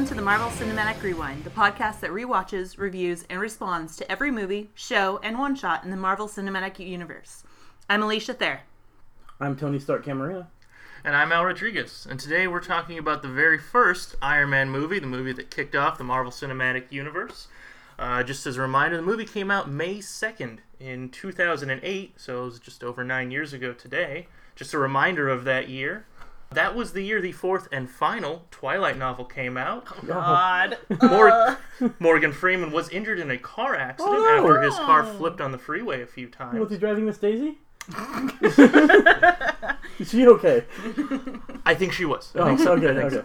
welcome to the Marvel Cinematic Rewind, the podcast that rewatches, reviews, and responds to every movie, show, and one shot in the Marvel Cinematic Universe. I'm Alicia Thayer. I'm Tony Stark Camarena. And I'm Al Rodriguez. And today we're talking about the very first Iron Man movie, the movie that kicked off the Marvel Cinematic Universe. Uh, just as a reminder, the movie came out May 2nd in 2008, so it was just over nine years ago today. Just a reminder of that year. That was the year the fourth and final Twilight novel came out. Oh, God. Mor- uh. Morgan Freeman was injured in a car accident Oh, no. after his car flipped on the freeway a few times. Was he driving Miss Daisy? Is she okay? I think she was. I Oh, think so. okay, I think so.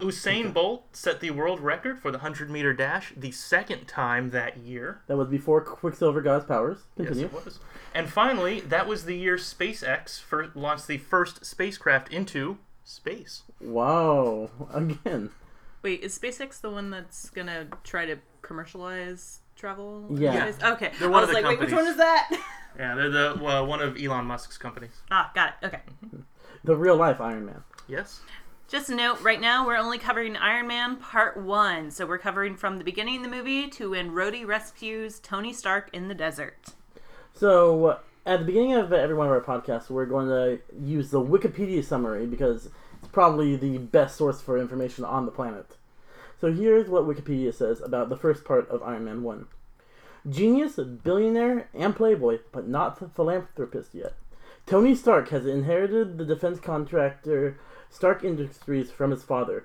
Okay. Usain Bolt set the world record for the 100 meter dash the second time that year. That was before Quicksilver got his powers. Continue. Yes, it was. And finally, that was the year SpaceX fir- launched the first spacecraft into space. Wow. Again. Wait, is SpaceX the one that's gonna try to commercialize travel? in Yeah. space? Okay. They're I was of the like, wait, which one is that? Yeah, they're the uh, one of Elon Musk's companies. ah, got it. Okay. The real life Iron Man. Yes. Just a note, right now we're only covering Iron Man Part 1. So we're covering from the beginning of the movie to when Rhodey rescues Tony Stark in the desert. So, at the beginning of every one of our podcasts, we're going to use the Wikipedia summary because it's probably the best source for information on the planet. So, here's what Wikipedia says about the first part of Iron Man 1 Genius, billionaire, and playboy, but not philanthropist yet. Tony Stark has inherited the defense contractor Stark Industries from his father.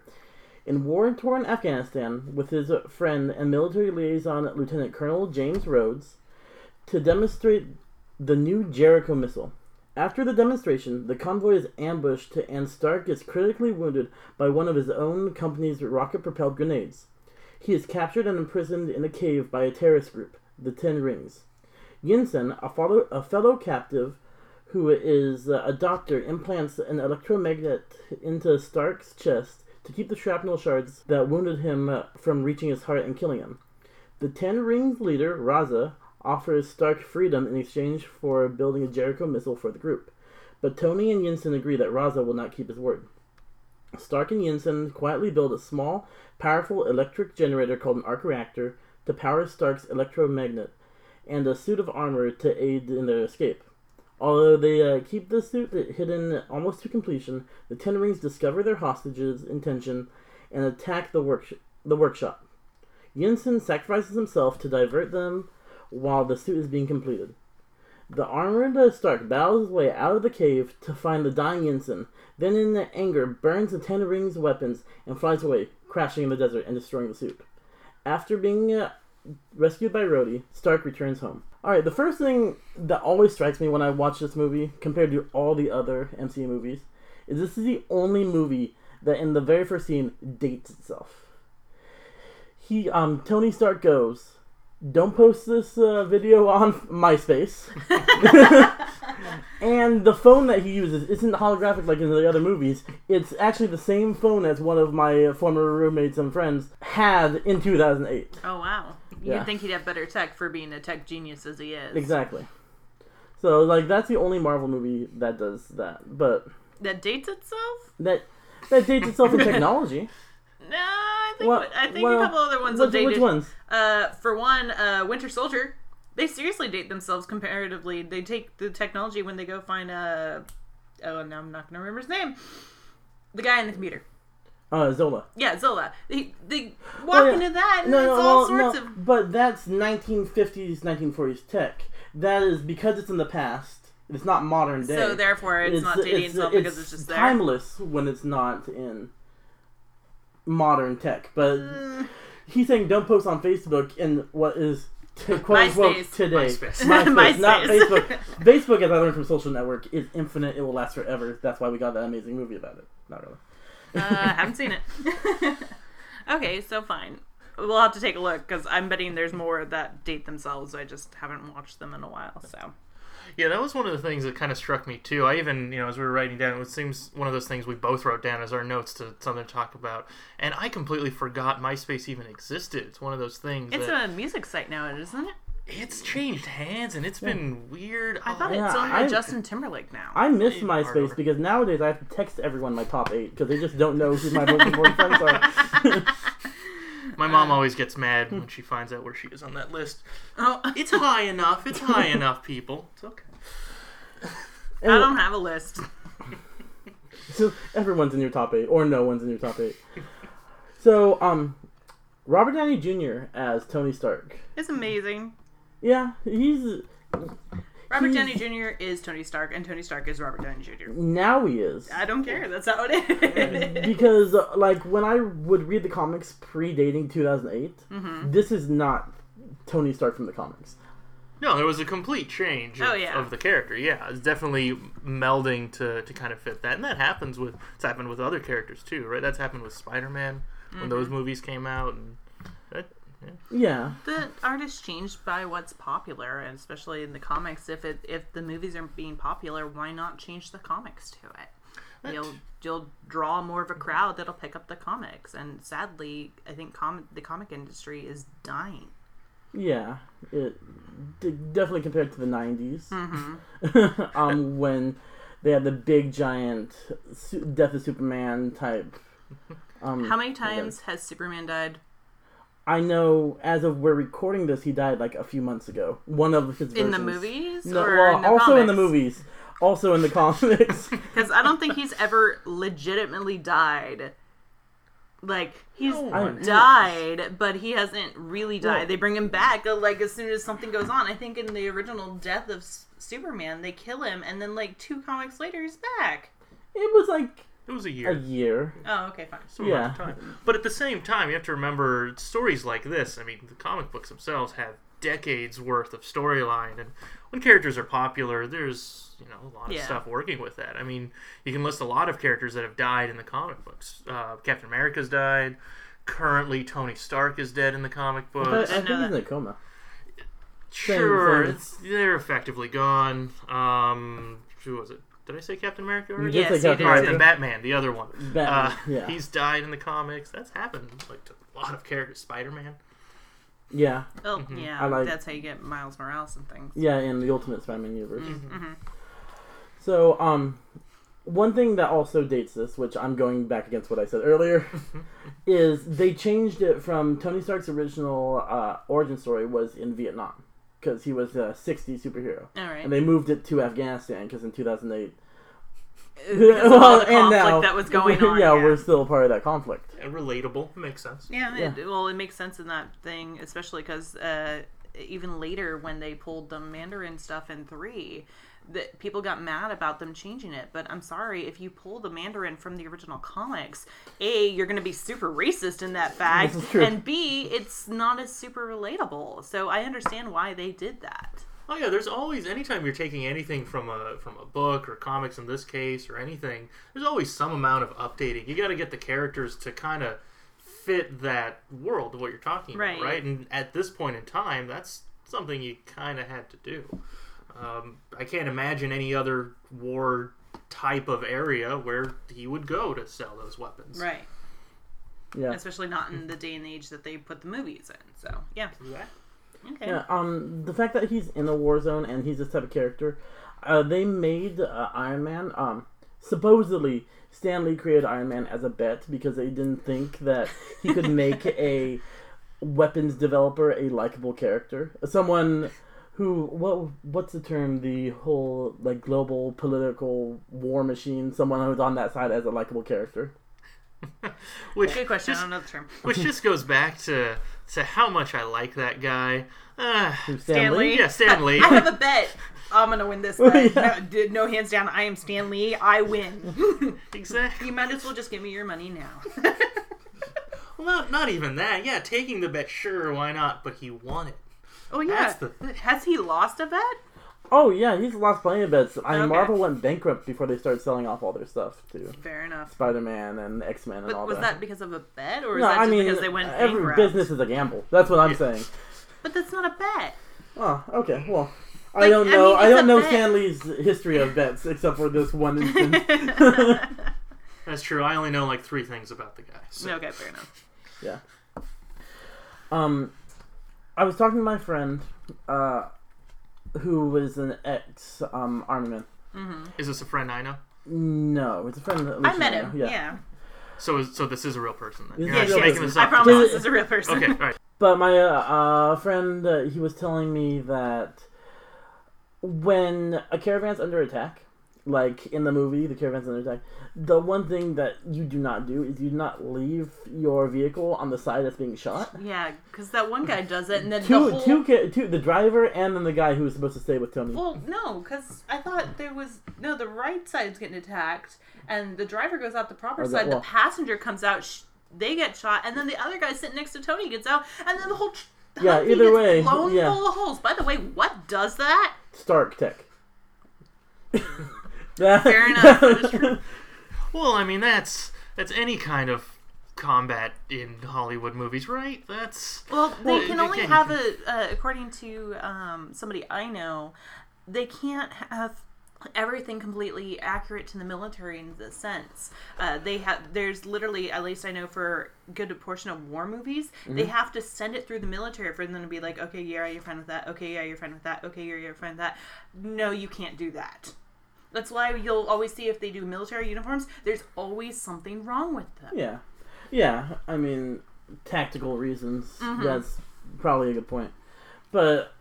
In war torn Afghanistan, with his friend and military liaison Lieutenant Colonel James Rhodes, to demonstrate the new Jericho missile. After the demonstration, the convoy is ambushed and Stark is critically wounded by one of his own company's rocket propelled grenades. He is captured and imprisoned in a cave by a terrorist group, the Ten Rings. Yinsen, a fellow, a fellow captive who is uh, a doctor, implants an electromagnet into Stark's chest to keep the shrapnel shards that wounded him uh, from reaching his heart and killing him. The Ten Rings leader, Raza, offers Stark freedom in exchange for building a Jericho missile for the group. But Tony and Yinsen agree that Raza will not keep his word. Stark and Yinsen quietly build a small, powerful electric generator called an arc reactor to power Stark's electromagnet and a suit of armor to aid in their escape. Although they uh, keep the suit hidden almost to completion, the Ten Rings discover their hostages' intention and attack the, work- the workshop. Yinsen sacrifices himself to divert them while the suit is being completed. The armored Stark battles his way out of the cave to find the dying Yinsen, then in anger burns the Ten Rings' weapons and flies away, crashing in the desert and destroying the suit. After being uh, rescued by Rhodey, Stark returns home. Alright, the first thing that always strikes me when I watch this movie, compared to all the other MCU movies, is this is the only movie that in the very first scene dates itself. He, um, Tony Stark goes, don't post this uh, video on MySpace. and the phone that he uses isn't holographic like in the other movies. It's actually the same phone as one of my former roommates and friends had in 2008. Oh, wow. Yeah. You'd think he'd have better tech for being a tech genius as he is. Exactly. So like that's the only Marvel movie that does that. But That dates itself? that that dates itself in technology. No, I think What- I think well, a couple other ones will Which, date which ones? Uh, for one, uh, Winter Soldier. They seriously date themselves comparatively. They take the technology when they go find a. Oh, now I'm not gonna remember his name. The guy in the computer. Uh, Zola. Yeah, Zola. They they walk Oh, yeah. into that and No, it's no, all well, sorts no, of. but that's 1950s, 1940s tech. That is because it's in the past. It's not modern day. So therefore, it's, not dating itself because it's just there. timeless when it's not in modern tech. But Mm. he's saying don't post on Facebook in what is t- quote unquote MySpace. today. MySpace. MySpace, not Facebook. Facebook, as I learned from Social Network, is infinite. It will last forever. That's why we got that amazing movie about it. Not really. Uh, haven't seen it. okay, so fine. We'll have to take a look because I'm betting there's more that date themselves. I just haven't watched them in a while. So Yeah, that was one of the things that kind of struck me too. I even, you know, as we were writing down, it seems one of those things we both wrote down as our notes to something to talk about. And I completely forgot MySpace even existed. It's one of those things it's that a music site now, isn't it? It's changed hands and it's been weird. I thought Oh, Yeah, it's owned I- by Justin Timberlake now. I miss Maybe hard MySpace order. because nowadays I have to text everyone my top eight because they just don't know who my most important friends are. My mom always gets mad when she finds out where she is on that list. oh, It's high enough. It's high enough, people. It's okay. I don't have a list. So everyone's in your top eight, or no one's in your top eight. So, um, Robert Downey Jr. as Tony Stark. It's amazing. Yeah, he's Robert He's- Downey Jr. is Tony Stark, and Tony Stark is Robert Downey Jr. now he is I don't care. That's how it is. because uh, like when I would read the comics predating 2008, Mm-hmm. this is not Tony Stark from the comics. No, there was a complete change of, Oh, yeah. of the character. Yeah, it's definitely melding to, to kind of fit that, and that happens with it's happened with other characters too, right? That's happened with Spider Man when those Mm-hmm. movies came out, and that, yeah. The art is changed by what's popular, and especially in the comics. If it if the movies aren't being popular, why not change the comics to it? You'll you'll draw more of a crowd that'll pick up the comics, and sadly, I think com- the comic industry is dying. yeah, it definitely compared to the 90s, Mm-hmm. um, when they had the big giant Death of Superman type. Um, How many times has Superman died? I know as of we're recording this, he died like a few months ago. One of his In the movies, No, or well, in the also in the movies, also in the comics. Because I don't think he's ever legitimately died. Like he's No I- one- died, but he hasn't really died. Well- they bring him back uh, like as soon as something goes on. I think in the original Death of S- Superman, they kill him, and then like two comics later, he's back. it was like it was a a year. year. Oh, okay, fine. some amount of Yeah. time. But at the same time, you have to remember stories like this. I mean, the comic books themselves have decades worth of storyline, and when characters are popular, there's you know a lot of Yeah. stuff working with that. I mean, you can list a lot of characters that have died in the comic books. Uh, Captain America's died. Currently, Tony Stark is dead in the comic I, I books. think know he's in that. a coma. Sure, same. it's, they're effectively gone. Um, who was it? Did I say Captain America You already? did Yes, you Captain did. All right, America. then Batman, the other one. Batman, Uh, yeah. He's died in the comics. That's happened like to a lot of characters. Spider Man. Yeah, Oh, Mm-hmm. yeah, I like- that's how you get Miles Morales and things. yeah, in the Ultimate Spider-Man universe. hmm So, um, one thing that also dates this, which I'm going back against what I said earlier, is they changed it from Tony Stark's original uh, origin story was in Vietnam because he was a 60s superhero, All right. and they moved it to Afghanistan because in 2008. because of all the conflict that was going on. yeah, yeah. we're still part of that conflict. And relatable. Makes sense. Yeah, Yeah. It, well, it makes sense in that thing, especially because uh, even later when they pulled the Mandarin stuff in three, that people got mad about them changing it. But I'm sorry, if you pull the Mandarin from the original comics, a you're going to be super racist in that fact, This is true. and b it's not as super relatable. So I understand why they did that. Oh yeah, there's always anytime you're taking anything from a from a book or comics in this case or anything, there's always some amount of updating. You got to get the characters to kind of fit that world of what you're talking Right. about, right? And at this point in time, that's something you kind of had to do. Um, I can't imagine any other war type of area where he would go to sell those weapons. Right. Yeah. Especially not in the day and age that they put the movies in. So yeah. Right. Okay. Yeah, um, the fact that he's in a war zone and he's this type of character, uh, they made uh, Iron Man. Um, supposedly, Stan Lee created Iron Man as a bet because they didn't think that he could make a weapons developer a likable character, someone who what what's the term? The whole like global political war machine. Someone who's on that side as a likable character. Which Good question. just- I don't know the term. which just goes back to to how much I like that guy. Uh, Who's Stan Lee? yeah, Stan Lee. I have a bet. I'm gonna win this bet. Yeah. no, no hands down. I am Stan Lee. I win. exactly. you might as well just give me your money now. Well, not not even that. Yeah, taking the bet, sure, why not? But he won it. Oh yeah. That's the. Has he lost a bet? Oh yeah, he's lost plenty of bets. I mean, Okay. Marvel went bankrupt before they started selling off all their stuff too. Fair enough. Spider Man and X Men and all was that. Was that because of a bet, or is No, that I just mean, because they went every bankrupt? business is a gamble. That's what I'm saying. But that's not a bet. Oh, okay. Well, I don't I know. mean, I, don't know bet. Stan Lee's history of bets except for this one instance. That's true. I only know like three things about the guy. So. okay, fair enough. yeah. Um, I was talking to my friend, uh, who was an ex um, army man. Is this a friend I know? No, it's a friend. That I met Luciano, him. Yeah. So, is, so this is a real person then. You're is not just real making person. this I promise this it- is a real person. Okay, all right. But my uh, uh, friend, uh, he was telling me that when a caravan's under attack, like in the movie, the caravan's under attack, the one thing that you do not do is you do not leave your vehicle on the side that's being shot. Yeah, because that one guy does it, and then Two, the whole. two, two, the driver and then the guy who was supposed to stay with Tony. Well, no, because I thought there was no. The right side's getting attacked, and the driver goes out the proper oh, the- side. well- the passenger comes out. Sh- they get shot, and then the other guy sitting next to Tony gets out, and then the whole. Tr- Yeah, either way, yeah. full of holes. By the way, what does that? Stark Tech. That- Fair enough, that is true. Well, I mean that's that's any kind of combat in Hollywood movies, right? That's Well, they Well, can you only can- have a, uh, according to um, somebody I know, they can't have everything completely accurate to the military in the sense. Uh, they have, there's literally, at least I know for a good portion of war movies, they have to send it through the military for them to be like, okay, yeah, you're fine with that. Okay, yeah, you're fine with that. Okay, yeah, you're fine with that. No, you can't do that. That's why you'll always see if they do military uniforms, there's always something wrong with them. Yeah, yeah. I mean, tactical reasons. Mm-hmm. That's probably a good point. But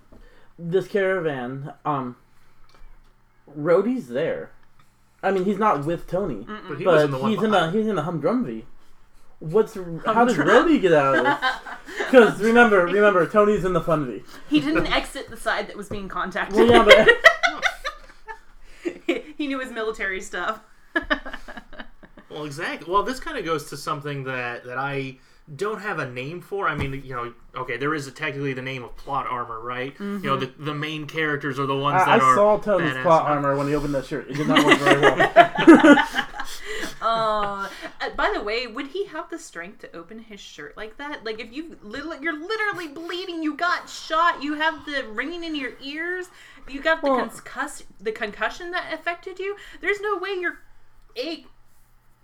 this caravan, um, Rhodey's there. I mean, he's not with Tony, but he but in the one he's in the behind. he's in the humdrumvee. What's how did Rhodey get out of this? Because remember, remember, Tony's in the funvee. He didn't exit the side that was being contacted. Well, yeah, but he knew his military stuff. Well, exactly. Well, this kind of goes to something that that I don't have a name for. I mean, you know, okay, there is a, technically the name of plot armor, right? You know, mm-hmm. the, the main characters are the ones I, I that are. saw Tony's badass. plot armor when he opened that shirt. It did not work very well. Uh, uh, by the way, would he have the strength to open his shirt like that? Like, if you literally, you're literally bleeding, you got shot, you have the ringing in your ears, you got the Well- concuss, the concussion that affected you. There's no way you're a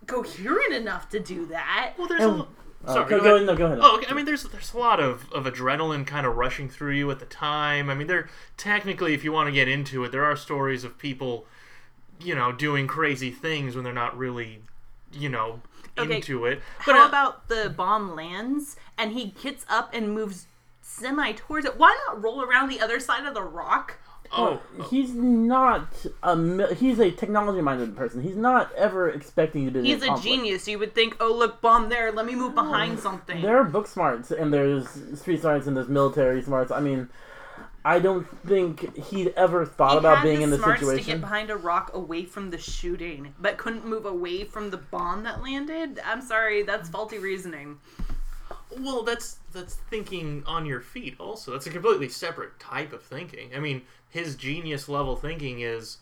coherent enough to do that. Well, there's And- a. Uh, Sorry, go, go go, ahead. no, go ahead. Oh, okay. I mean, there's there's a lot of, of adrenaline kind of rushing through you at the time. I mean, there technically, if you want to get into it, there are stories of people, you know, doing crazy things when they're not really, you know, Okay, into it. But How uh, about the bomb lands and he gets up and moves semi towards it? Why not roll around the other side of the rock? oh, He's not a he's a technology minded person. He's not ever expecting to be. He's a conflict. genius. You would think, oh look, bomb there. Let me move behind something. There are book smarts and there's street smarts and there's military smarts. I mean, I don't think he'd ever thought He about being the in this smarts to get situation. behind a rock away from the shooting, but couldn't move away from the bomb that landed. I'm sorry, that's faulty reasoning. Well, that's that's thinking on your feet. Also, that's a completely separate type of thinking. I mean, his genius level thinking is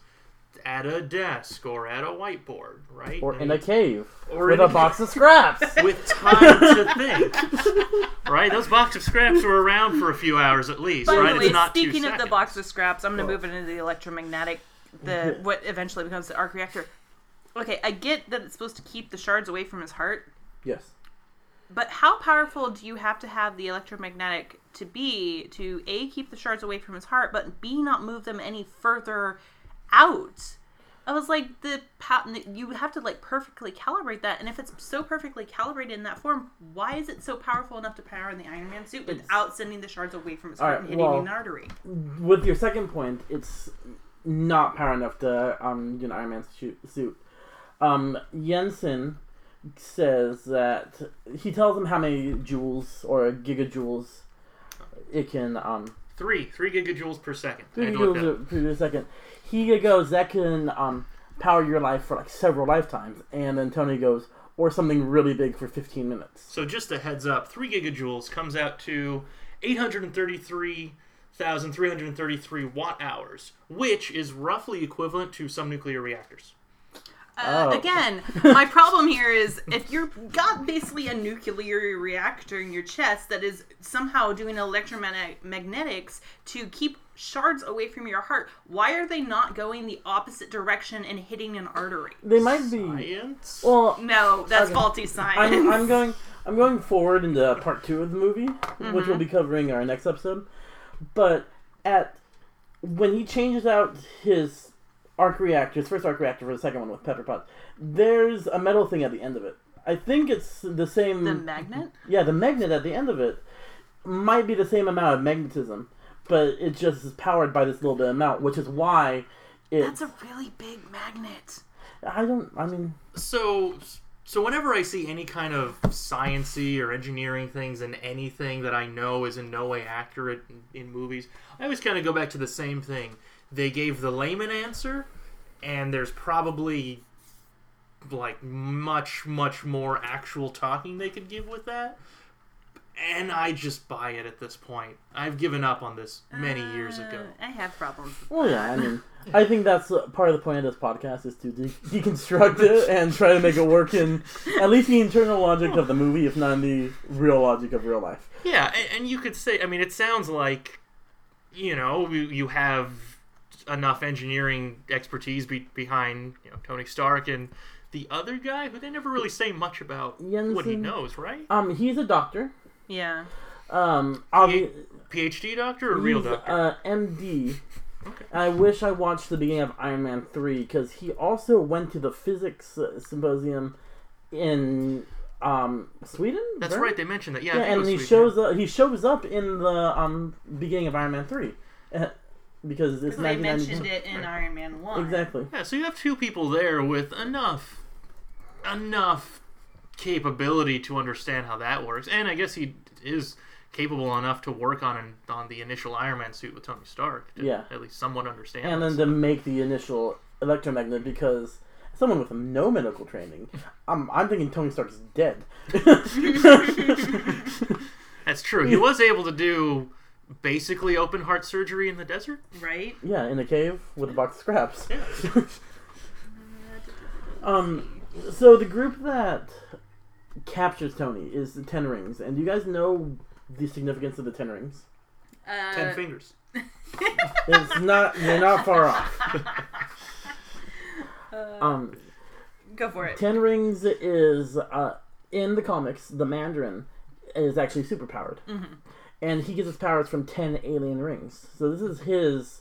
at a desk or at a whiteboard, right? Or And in a cave Or with in a a box of scraps. with time to think, right? Those box of scraps were around for a few hours at least, By right? way, it's not two speaking of the seconds. box of scraps, I'm going to move it into the electromagnetic, the what eventually becomes the arc reactor. Okay, I get that it's supposed to keep the shards away from his heart, yes. but how powerful do you have to have the electromagnetic to be to a keep the shards away from his heart, but b not move them any further out? I was like, the pa- you have to like perfectly calibrate that, and if it's so perfectly calibrated in that form, why is it so powerful enough to power in the Iron Man suit without sending the shards away from his heart Alright, and hitting well- an artery? With your second point, it's not power enough to um do an Iron Man shoot, suit. Um, Yinsen says that he tells him how many joules or gigajoules it can um three three gigajoules per second. Three had to look that up. gigajoules per per second. He goes that can um power your life for like several lifetimes, and then Tony goes or something really big for fifteen minutes. So just a heads up, three gigajoules comes out to eight hundred and thirty-three thousand three hundred and thirty-three watt hours, which is roughly equivalent to some nuclear reactors. Uh, Oh. Again, my problem here is if you've got basically a nuclear reactor in your chest that is somehow doing electromagnetics to keep shards away from your heart, why are they not going the opposite direction and hitting an artery? They might be Science. well. No, that's Okay. faulty science. I'm, I'm going. I'm going forward into part two of the movie, which we'll mm-hmm. be covering our next episode. But at when he changes out his arc reactor, his first arc reactor for the second one with Pepper Potts, there's a metal thing at the end of it. I think it's the same. The magnet? Yeah, the magnet at the end of it might be the same amount of magnetism, but it just is powered by this little bit amount, which is why it's. That's a really big magnet. I don't. I mean, So, so whenever I see any kind of sciency or engineering things and anything that I know is in no way accurate in, in movies, I always kind of go back to the same thing. They gave the layman answer, and there's probably like much, much more actual talking they could give with that. And I just buy it at this point. I've given up on this many years ago. Uh, I have problems. with well, yeah. I mean, I think that's uh, part of the point of this podcast is to de- deconstruct it and try to make it work in at least the internal logic of the movie, if not in the real logic of real life. Yeah, and, and you could say, I mean, it sounds like, you know, you, you have enough engineering expertise be, behind, you know, Tony Stark and the other guy, who they never really say much about what he knows, right? Um, he's a doctor. Yeah. Um, obvi- PhD doctor or real he's, doctor? Uh, MD. Okay. I wish I watched the beginning of Iron Man 3 because he also went to the physics uh, symposium in um, Sweden. That's right. They mentioned that. Yeah, Yeah, and he Sweden. shows up. He shows up in the um, beginning of Iron Man 3 uh, because it's They mentioned it in Iron Man 1. Exactly. Yeah, so you have two people there with enough, enough capability to understand how that works, and I guess he is capable enough to work on an, on the initial Iron Man suit with Tony Stark. To Yeah. at least somewhat understand. And this. then to make the initial electromagnet because someone with no medical training, I'm, I'm thinking Tony Stark's dead. That's true. He was able to do basically open heart surgery in the desert. Right? yeah, in a cave with a box of scraps. Yeah. Um, so the group that captures Tony is the Ten Rings, and do you guys know the significance of the Ten Rings? Uh, Ten fingers. It's not. You're not far off. Um, Go for it. Ten Rings is uh, in the comics. The Mandarin is actually superpowered, Mhm. and he gets his powers from ten alien rings. So this is his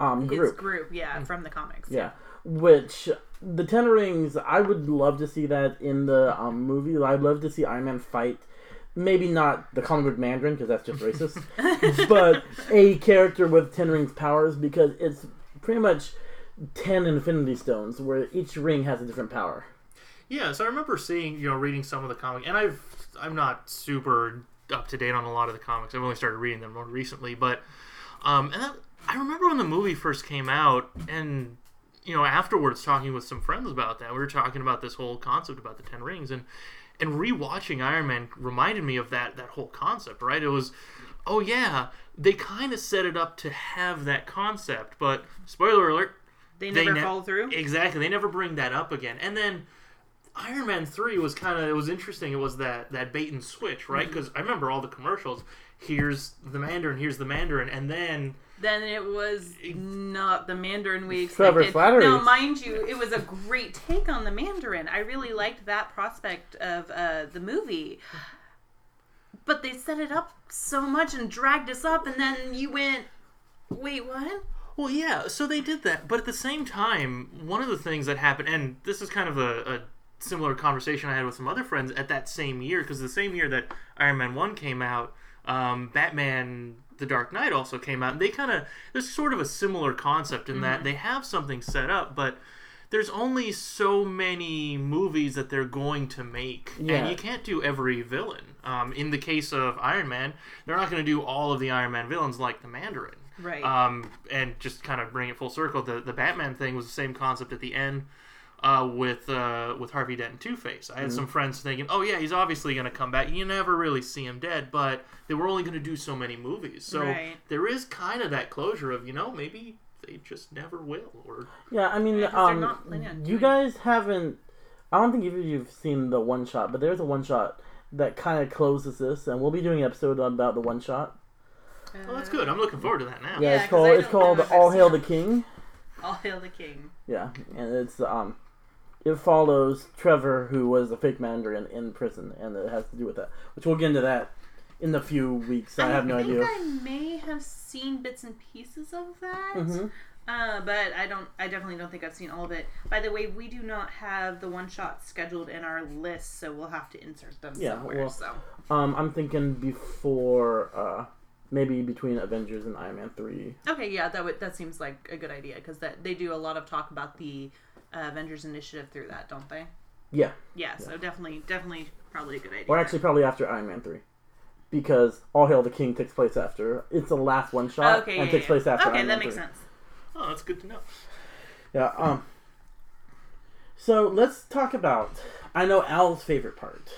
um, His group. group, yeah, from the comics. Yeah, which the Ten Rings, I would love to see that in the um, movie. I'd love to see Iron Man fight. Maybe not the comic book Mandarin because that's just racist, but a character with Ten Rings powers because it's pretty much ten Infinity Stones where each ring has a different power. Yeah, so I remember seeing, you know, reading some of the comic, and I've I'm not super up to date on a lot of the comics. I've only started reading them more recently, but um, and that, I remember when the movie first came out, and you know, afterwards talking with some friends about that, we were talking about this whole concept about the Ten Rings, and and rewatching Iron Man reminded me of that that whole concept. Right? It was, oh yeah, they kind of set it up to have that concept, but spoiler alert, They They never ne- follow through. Exactly. They never bring that up again. And then Iron Man 3 was kind of it was interesting. It was that that bait and switch, right? Mm-hmm. Because I remember all the commercials. Here's the Mandarin, here's the Mandarin, and then Then it was not the Mandarin we Trevor expected. Slattery. Now, mind you, it was a great take on the Mandarin. I really liked that prospect of uh, the movie. But they set it up so much and dragged us up, and then you went, wait, what? well, yeah. So they did that, but at the same time, one of the things that happened, and this is kind of a, a similar conversation I had with some other friends at that same year, because the same year that Iron Man One came out, um, Batman. The Dark Knight also came out, and they kind of there's sort of a similar concept in that they have something set up, but there's only so many movies that they're going to make, Yeah. and you can't do every villain. Um, in the case of Iron Man, they're not going to do all of the Iron Man villains like the Mandarin. Right. Um, and just kind of bring it full circle, the the Batman thing was the same concept at the end. Uh, with uh, with Harvey Dent and Two Face, I had some friends thinking, "Oh yeah, he's obviously going to come back." You never really see him dead, but they were only going to do so many movies, so Right. there is kind of that closure of you know maybe they just never will, or Yeah, I mean, Yeah, 'cause they're um, not planning on you guys haven't. I don't think either of you've seen the one shot, but there's a one shot that kind of closes this, and we'll be doing an episode about the one shot. well, that's good. I'm looking forward to that now. Yeah, Yeah, it's 'cause called it's called know if I've All Hail the. King. All hail the king. Yeah, and it's um, it follows Trevor, who was a fake Mandarin in prison, and it has to do with that. Which we'll get into that in a few weeks. I, have no idea. I may have seen bits and pieces of that. Mhm. Uh, but I don't. I definitely don't think I've seen all of it. By the way, we do not have the one shot scheduled in our list, so we'll have to insert them Yeah, somewhere. well- so Um, I'm thinking before, uh, maybe between Avengers and Iron Man three. okay, yeah, that would that seems like a good idea because that they do a lot of talk about the uh, Avengers Initiative through that, don't they? Yeah, Yeah, so definitely, definitely, probably a good idea. or actually probably after Iron Man three, because All Hail the King takes place after. It's the last one shot okay, and yeah, takes yeah. place after. Okay, Iron that Man makes 3. sense. Oh, that's good to know. Yeah. Um. So let's talk about. I know Al's favorite part.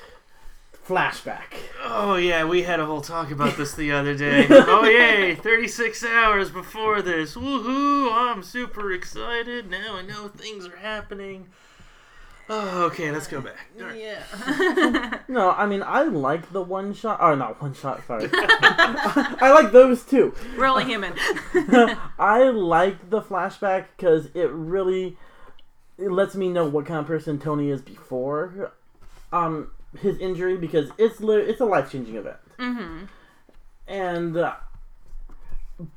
Flashback. Oh yeah, we had a whole talk about this the other day. oh yay, 36 hours before this. Woohoo! I'm super excited. Now I know things are happening. Oh, okay, let's go back. All right. Yeah. No, I mean I like the one shot. Oh, not one shot. Sorry. I like those too. We're only human. I like the flashback because it really it lets me know what kind of person Tony is before um his injury because it's li- it's a life changing event. hmm And uh,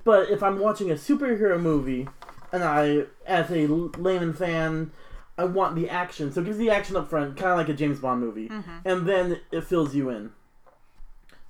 but if I'm watching a superhero movie and I, as a layman fan, I want the action. So it gives the action up front, kind of like a James Bond movie, and then it fills you in.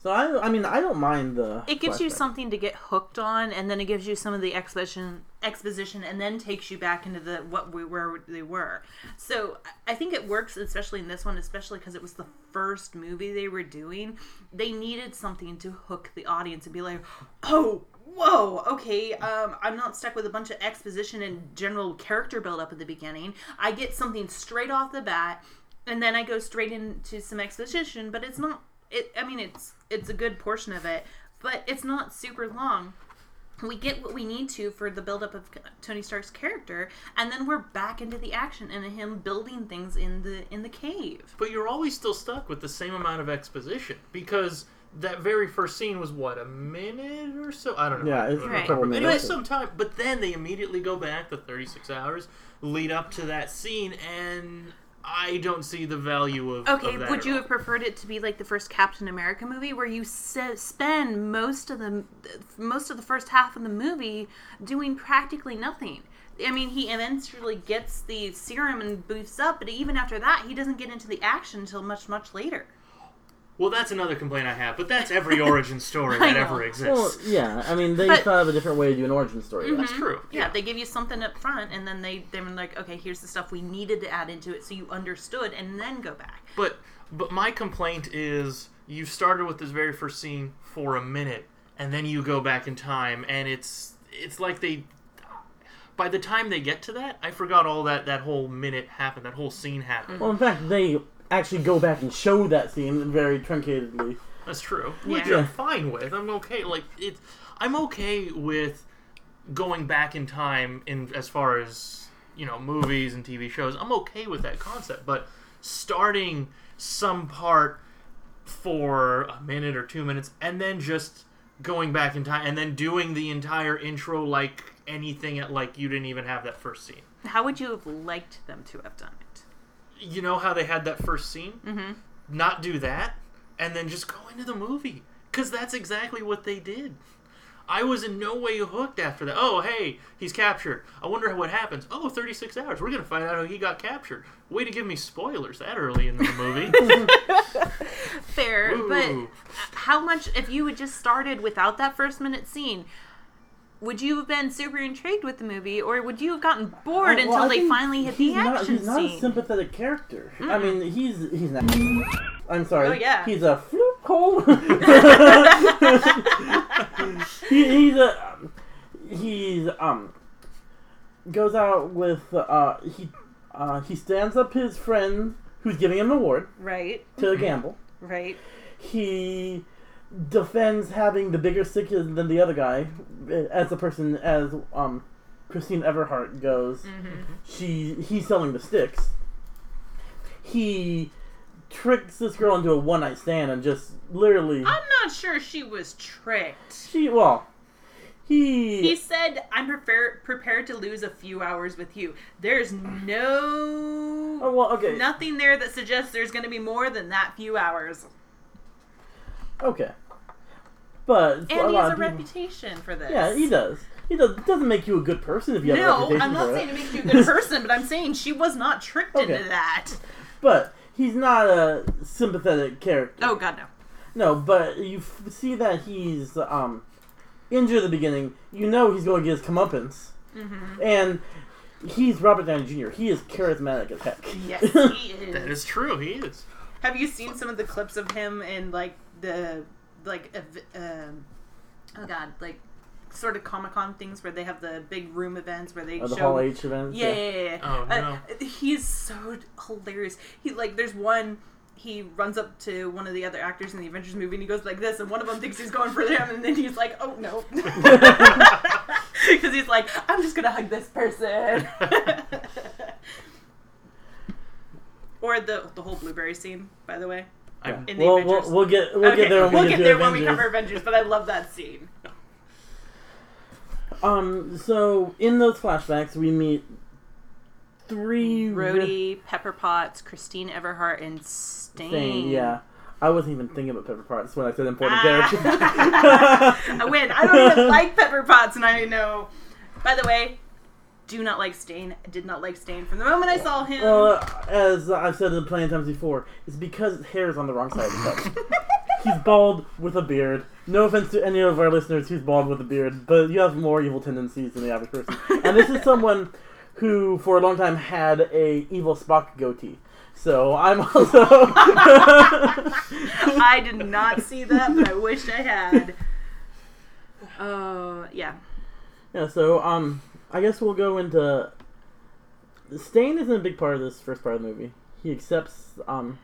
So I, I mean, I don't mind the. It gives you something to get hooked on, and then it gives you some of the exposition, exposition, and then takes you back into the what we where they were. So I I think it works, especially in this one, especially because it was the first movie they were doing. They needed something to hook the audience and be like, "Oh, whoa, okay, um, I'm not stuck with a bunch of exposition and general character build up at the beginning. I get something straight off the bat, and then I go straight into some exposition, but it's not. It, I mean, it's it's a good portion of it, but it's not super long. We get what we need to for the buildup of Tony Stark's character, and then we're back into the action and him building things in the in the cave. But you're always still stuck with the same amount of exposition because that very first scene was what a minute or so. I don't know. Yeah, it's I don't a Right. couple remember. Anyway, minutes. some time. But then they immediately go back the 36 hours lead up to that scene, and I don't see the value of. Okay, of would you have preferred it to be like the first Captain America movie, where you se- spend most of the most of the first half of the movie doing practically nothing? I mean, he eventually gets the serum and boosts up, but even after that, he doesn't get into the action until much, much later. Well, that's another complaint I have, but that's every origin story that know. ever Well, exists. yeah, I mean, they But- thought of a different way to do an origin story. Mm-hmm. That's true. Yeah, they give you something up front, and then they they're like, okay, here's the stuff we needed to add into it, so you understood, and then go back. But but my complaint is you started with this very first scene for a minute, and then you go back in time, and it's it's like they. By the time they get to that, I forgot all that that whole minute happened, that whole scene happened. Well, in fact, they actually go back and show that scene very truncatedly. That's true. Which Yeah. I'm fine with. I'm okay. Like it, I'm okay with going back in time in as far as you know movies and TV shows. I'm okay with that concept, but starting some part for a minute or two minutes and then just going back in time and then doing the entire intro like anything at like you didn't even have that first scene. How would you have liked them to have done it? You know how they had that first scene? Mm-hmm. not do that and then just go into the movie. Because that's exactly what they did. I was in no way hooked after that. Oh hey he's captured. I wonder what happens. Oh 36 hours. We're gonna find out how he got captured. Way to give me spoilers that early in the movie. Fair, but how much if you had just started without that first minute scene? Would you have been super intrigued with the movie, or would you have gotten bored until well, I they finally hit the he's not, action He's not a sympathetic character. I mean, he's he's not. I'm sorry. Oh, yeah. He's a flute hole. he, he's a um, he's um goes out with uh he uh he stands up his friend who's giving him an award right, to gamble. right. He defends having the bigger stick than the other guy eh, as a person as um Christine Everhart goes. She he's selling the sticks. He tricks this girl into a one night stand and just literally I'm not sure she was tricked. she well he, He said, "I'm prefer- prepared to lose a few hours with you." There's no no Oh, well, okay. nothing there that suggests there's going to be more than that few hours. Okay. But And a he lot has a people- reputation for this. Yeah, he does. He does. It doesn't make you a good person if you have a No, I'm not for saying it. to make you a good person, but I'm saying she was not tricked Okay. into that. But he's not a sympathetic character. Oh god, no. No, but you f- see that he's um injured at the beginning. You know he's going to get his comeuppance, Mm-hmm. and he's Robert Downey Jr. He is charismatic as heck. Yes, he is. That is true. He is. Have you seen some of the clips of him in like the like ev- um, oh god like sort of Comic Con things where they have the big room events where they Or the show Hall H events. yeah, yeah, yeah, yeah. Oh, Uh, he's so hilarious. He like there's one he runs up to one of the other actors in the Avengers movie and he goes like this and one of them thinks he's going for them and then he's like oh no because he's like I'm just gonna hug this person. or the the whole blueberry scene, by the way. I, In the We'll, Avengers. we'll, we'll get we'll okay, get there when we'll we get get, there to when we Avengers. cover Avengers, but I love that scene. Um. So in those flashbacks, we meet three Rhodey, Pepper Potts, Christine Everhart, and Stane. Stane, yeah. I wasn't even thinking about Pepper Potts when I said important Ah. character. I win. I don't even like Pepper Potts, and I know. By the way, do not like Stane. Did not like Stane from the moment I saw him. well, as I've said a plenty of times before, it's because his hair is on the wrong side of his head. He's bald with a beard. No offense to any of our listeners who's bald with a beard, but you have more evil tendencies than the average person. And this is someone who, for a long time, had a evil Spock goatee. So I'm also. I did not see that, but I wish I had. Uh, yeah. Yeah, so um, I guess we'll go into. Stane isn't a big part of this first part of the movie. He accepts um.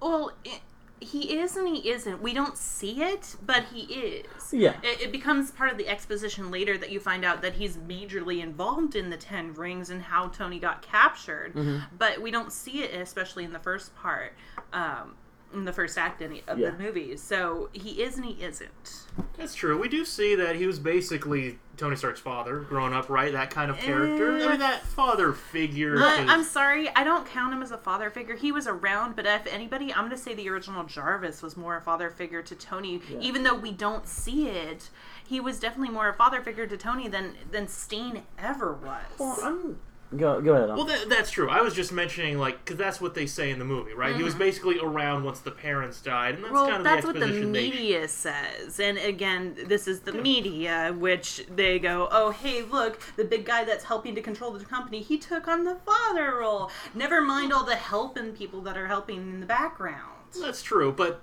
Well, it, he is and he isn't. We don't see it, but he is. Yeah, It, it becomes part of the exposition later that you find out that he's majorly involved in the Ten Rings and how Tony got captured. But we don't see it, especially in the first part, um, in the first act any, of Yeah. the movie. So he is and he isn't. That's true. We do see that he was basically Tony Stark's father, growing up, right? That kind of character. I Eh. mean, that father figure. I, is- I'm sorry, I don't count him as a father figure. He was around, but if anybody, I'm going to say the original Jarvis was more a father figure to Tony. Even though we don't see it, he was definitely more a father figure to Tony than than Stane ever was. well, I'm go go ahead. Well, that, that's true. I was just mentioning, like, because that's what they say in the movie, right? He was basically around once the parents died, and that's Mm-hmm. well, kind of that's the what the exposition they. media says. And again, this is the media, which they go, oh, hey, look, the big guy that's helping to control the company, he took on the father role. Never mind all the helping people that are helping in the background. That's true, but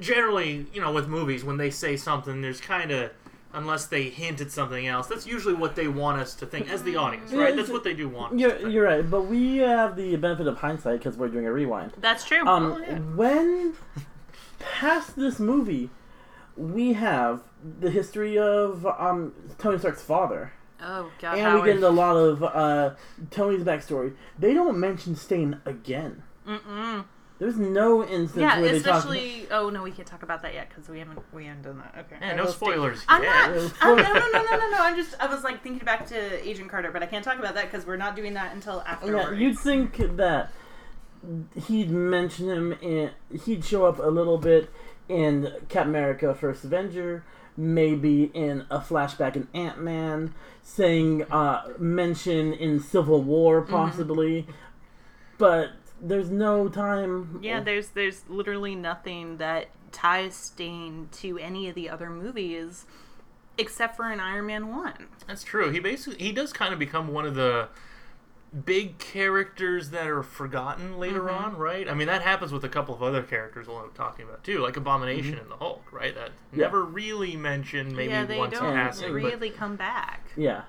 generally, you know, with movies, when they say something, there's kind of. Unless they hint at something else, that's usually what they want us to think as the audience, right? That's what they do want. us to You're, think. you're right, but we have the benefit of hindsight because we're doing a rewind. That's true. Um, Oh, yeah. when past this movie, we have the history of um Tony Stark's father, oh, God. and we get into a lot of uh Tony's backstory. They don't mention Stane again. Mm-mm. There's no instance Yeah, where they talk. especially. Oh no, we can't talk about that yet because we haven't we haven't done that. Okay. Yeah, I no will spoilers. I'm yet. not. Yeah, I'm, no, no, no, no, no, no. I'm just. I was like thinking back to Agent Carter, but I can't talk about that because we're not doing that until Yeah, afterwards. you'd think that he'd mention him in. He'd show up a little bit in Captain America: First Avenger, maybe in a flashback in Ant Man, saying uh, mention in Civil War Mm-hmm. possibly, but there's no time. Yeah, there's there's literally nothing that ties Stane to any of the other movies except for in Iron Man One. That's true. He basically he does kind of become one of the big characters that are forgotten later Mm-hmm. on, right? I mean, that happens with a couple of other characters we'll end up talking about too, like Abomination and the Hulk, right? That Yeah. never really mentioned, maybe yeah, they once don't passing. but- really come back. Yeah.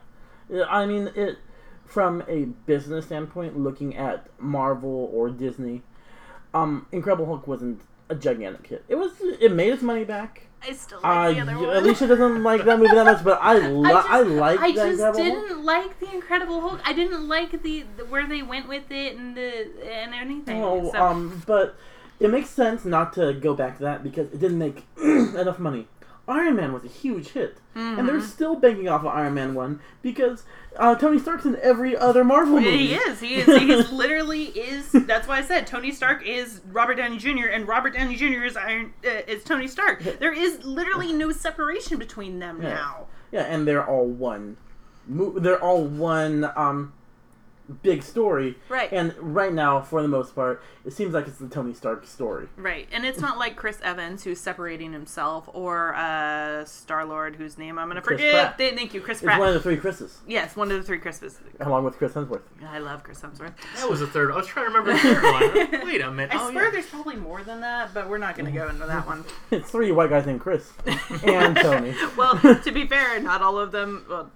Yeah, I mean it from a business standpoint, looking at Marvel or Disney, um, Incredible Hulk wasn't a gigantic hit. It was it made its money back. I still Uh, like the other one. Alicia doesn't like that movie that much, but I li- I just, I, like I just Incredible didn't Hulk. like the Incredible Hulk. I didn't like the, the where they went with it and the and anything. Oh, so, um, but it makes sense not to go back to that because it didn't make enough money Iron Man was a huge hit, and Mm-hmm. they're still banking off of Iron Man one because uh, Tony Stark's in every other Marvel movie. He is. He is. He is literally is. That's why I said Tony Stark is Robert Downey Jr. and Robert Downey Jr. is Iron uh, is Tony Stark. There is literally no separation between them Yeah. now. Yeah, and they're all one. mo- They're all one um, big story. Right. And right now, for the most part, it seems like it's the Tony Stark story. Right, and it's not like Chris Evans who's separating himself, or uh, Star Lord whose name I'm gonna Chris forget. Pratt. Th- Thank you, Chris Pratt. It's Pratt. one of the three Chris's, yes, one of the three Christmas. along with Chris Hemsworth. I love Chris Hemsworth. That was the third. I was trying to remember the third one. Wait a minute. I oh, swear yeah. there's probably more than that, but we're not gonna go into that one. It's three white guys named Chris and Tony. well, to be fair, not all of them. Well,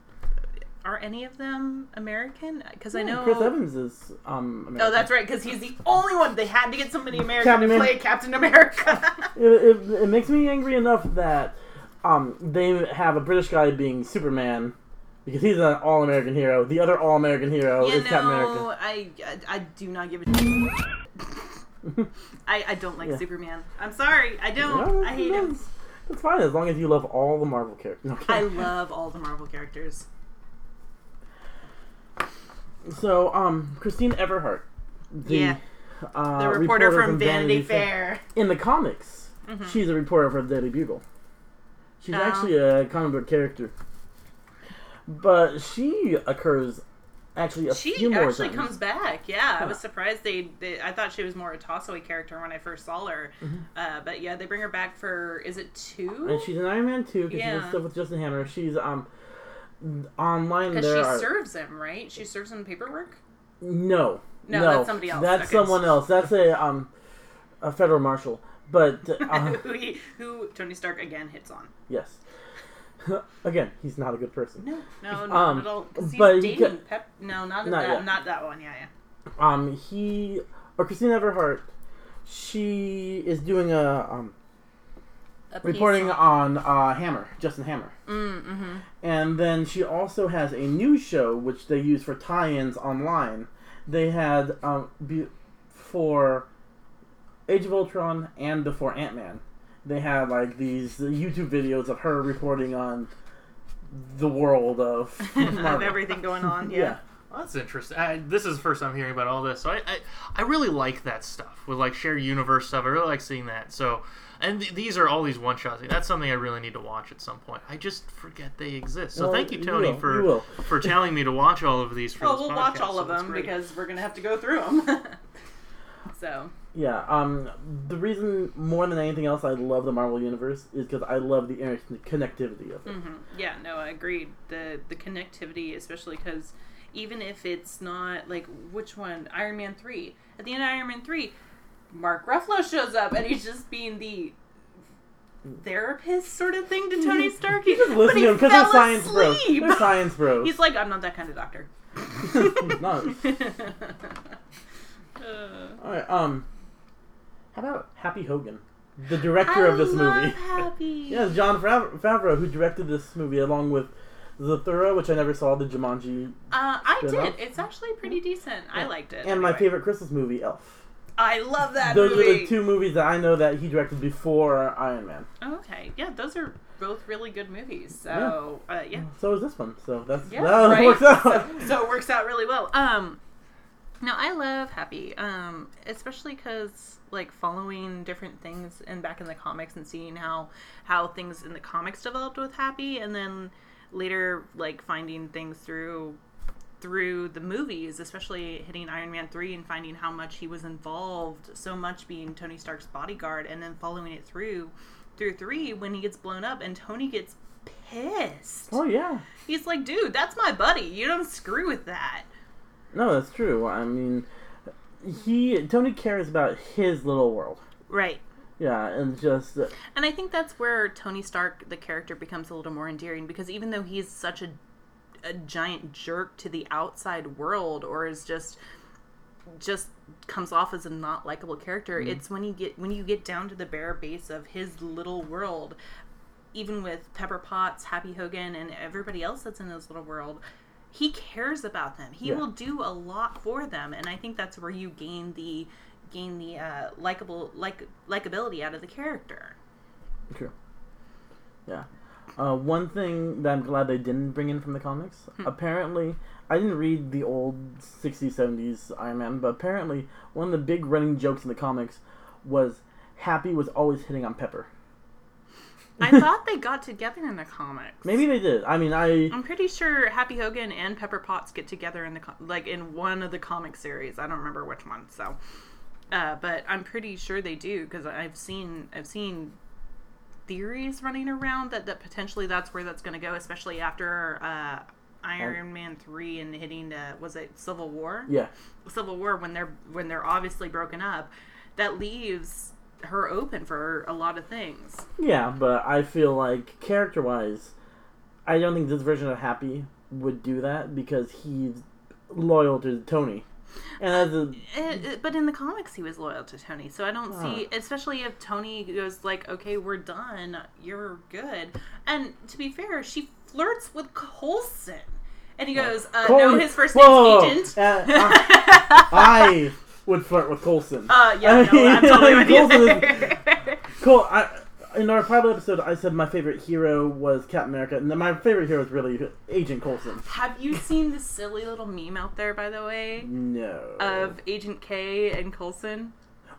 are any of them American? Because I know Chris Evans is um. American. Oh, that's right. Because he's the only one. They had to get somebody American Captain to play Captain America. It, it, it makes me angry enough that um they have a British guy being Superman because he's an all American hero. The other all American hero you is Captain America. I, I I do not give it. I I don't like Yeah. Superman. I'm sorry. I don't. No, I hate him. that's- That's fine as long as you love all the Marvel characters. Okay. I love all the Marvel characters. So, um, Christine Everhart, the, Yeah. uh, The reporter, from, Vanity, Fair. In the comics, Mhm. she's a reporter for the Daily Bugle. She's Oh. actually a comic book character, but she occurs actually a She few more actually times. comes back. Yeah, I was surprised they, they. I thought she was more a toss-away character when I first saw her. Mm-hmm. Uh, but yeah, they bring her back for. Is it two? and she's an Iron Man Two because she does stuff with Justin Hammer. She's um online. Because she are serves him, right? She serves him paperwork. no, No, that's somebody else. That's Okay. someone else. That's a um a federal marshal. But uh, who, he, who Tony Stark again hits on. yes, again, he's not a good person. No, no, not Um, at all. but he dating ca- Pep. No, not, Not that. yet. Not that one. Yeah, yeah. um he or Christine Everhart she is doing a um reporting on- on uh Hammer, Justin Hammer. Mm, mm-hmm. And then she also has a news show which they use for tie-ins online. They had um be- for Age of Ultron and before Ant-Man. They had like these YouTube videos of her reporting on the world of of everything going on. Yeah. Yeah. Well, that's interesting. I, this is the first time hearing about all this, so I, I, I really like that stuff with like shared universe stuff. I really like seeing that. So, and th- these are all these one shots. That's something I really need to watch at some point. I just forget they exist. So Well, thank you, you Tony, will, for will. for telling me to watch all of these. For Oh, this we'll watch all so of that's them because we're gonna have to go through them. so Yeah, um, the reason more than anything else I love the Marvel Universe is because I love the interconnectivity of it. hmm Yeah, no, I agreed. The the connectivity, especially because even if it's not like which one, Iron Man three. At the end of Iron Man three, Mark Ruffalo shows up and he's just being the therapist sort of thing to Tony Stark. He, Just but listen he to them because they're science bros. asleep. They're science bros. He's like, I'm not that kind of doctor. no. Uh, All right. Um, how about Happy Hogan, the director of this movie? Happy. Yeah, Jon Favreau who directed this movie along with Zathura, which I never saw, the Jumanji, Uh, I did. It's actually pretty decent. I liked it. and my favorite Christmas movie, Elf. I love that movie. Those movie. are the two movies that I know that he directed before Iron Man. Okay, yeah, those are both really good movies. So, yeah, uh, yeah. So is this one. So that's Yeah, that right? works out. So, so it works out really well. Um, no, I love Happy, um, especially because like following different things and back in the comics and seeing how how things in the comics developed with Happy, and then later like finding things through through the movies, especially hitting Iron Man 3 and finding how much he was involved, so much being Tony Stark's bodyguard, and then following it through through 3 when he gets blown up and Tony gets pissed. oh yeah. He's like, dude, that's my buddy. You don't screw with that. No, that's true. I mean, he Tony cares about his little world. Right. Yeah, and just uh, And I think that's where Tony Stark, the character, becomes a little more endearing because even though he's such a, a giant jerk to the outside world or is just just comes off as a not likable character, it's when you get when you get down to the bare base of his little world, even with Pepper Potts, Happy Hogan, and everybody else that's in his little world, he cares about them. He Yeah. will do a lot for them, and I think that's where you gain the gain the uh, likable like likability out of the character. true. Yeah. Uh, one thing that I'm glad they didn't bring in from the comics. Hmm. Apparently, I didn't read the old 60s, 70s Iron Man, but apparently one of the big running jokes in the comics was Happy was always hitting on Pepper. I thought they got together in the comics. Maybe they did. I mean, I I'm pretty sure Happy Hogan and Pepper Potts get together in the like in one of the comic series. I don't remember which one. So, uh, but I'm pretty sure they do because I've seen I've seen theories running around that that potentially that's where that's going to go, especially after uh, Iron Man three and hitting uh, was it Civil War? yeah. Civil War when they're when they're obviously broken up, that leaves her open for a lot of things. Yeah, but I feel like character wise, I don't think this version of Happy would do that because he's loyal to Tony. And as a, Eh, eh, but in the comics, he was loyal to Tony, so I don't see. Especially if Tony goes like, "Okay, we're done. You're good." And to be fair, she flirts with Coulson, and he goes, uh, "No, his first Whoa! name's Agent." Uh, I, I would flirt with Coulson. Uh, yeah, no, I'm totally with you. Cool. I, in our pilot episode, I said my favorite hero was Captain America, and then my favorite hero is really Agent Coulson. Have you seen this silly little meme out there, by the way, No. of Agent K and Coulson?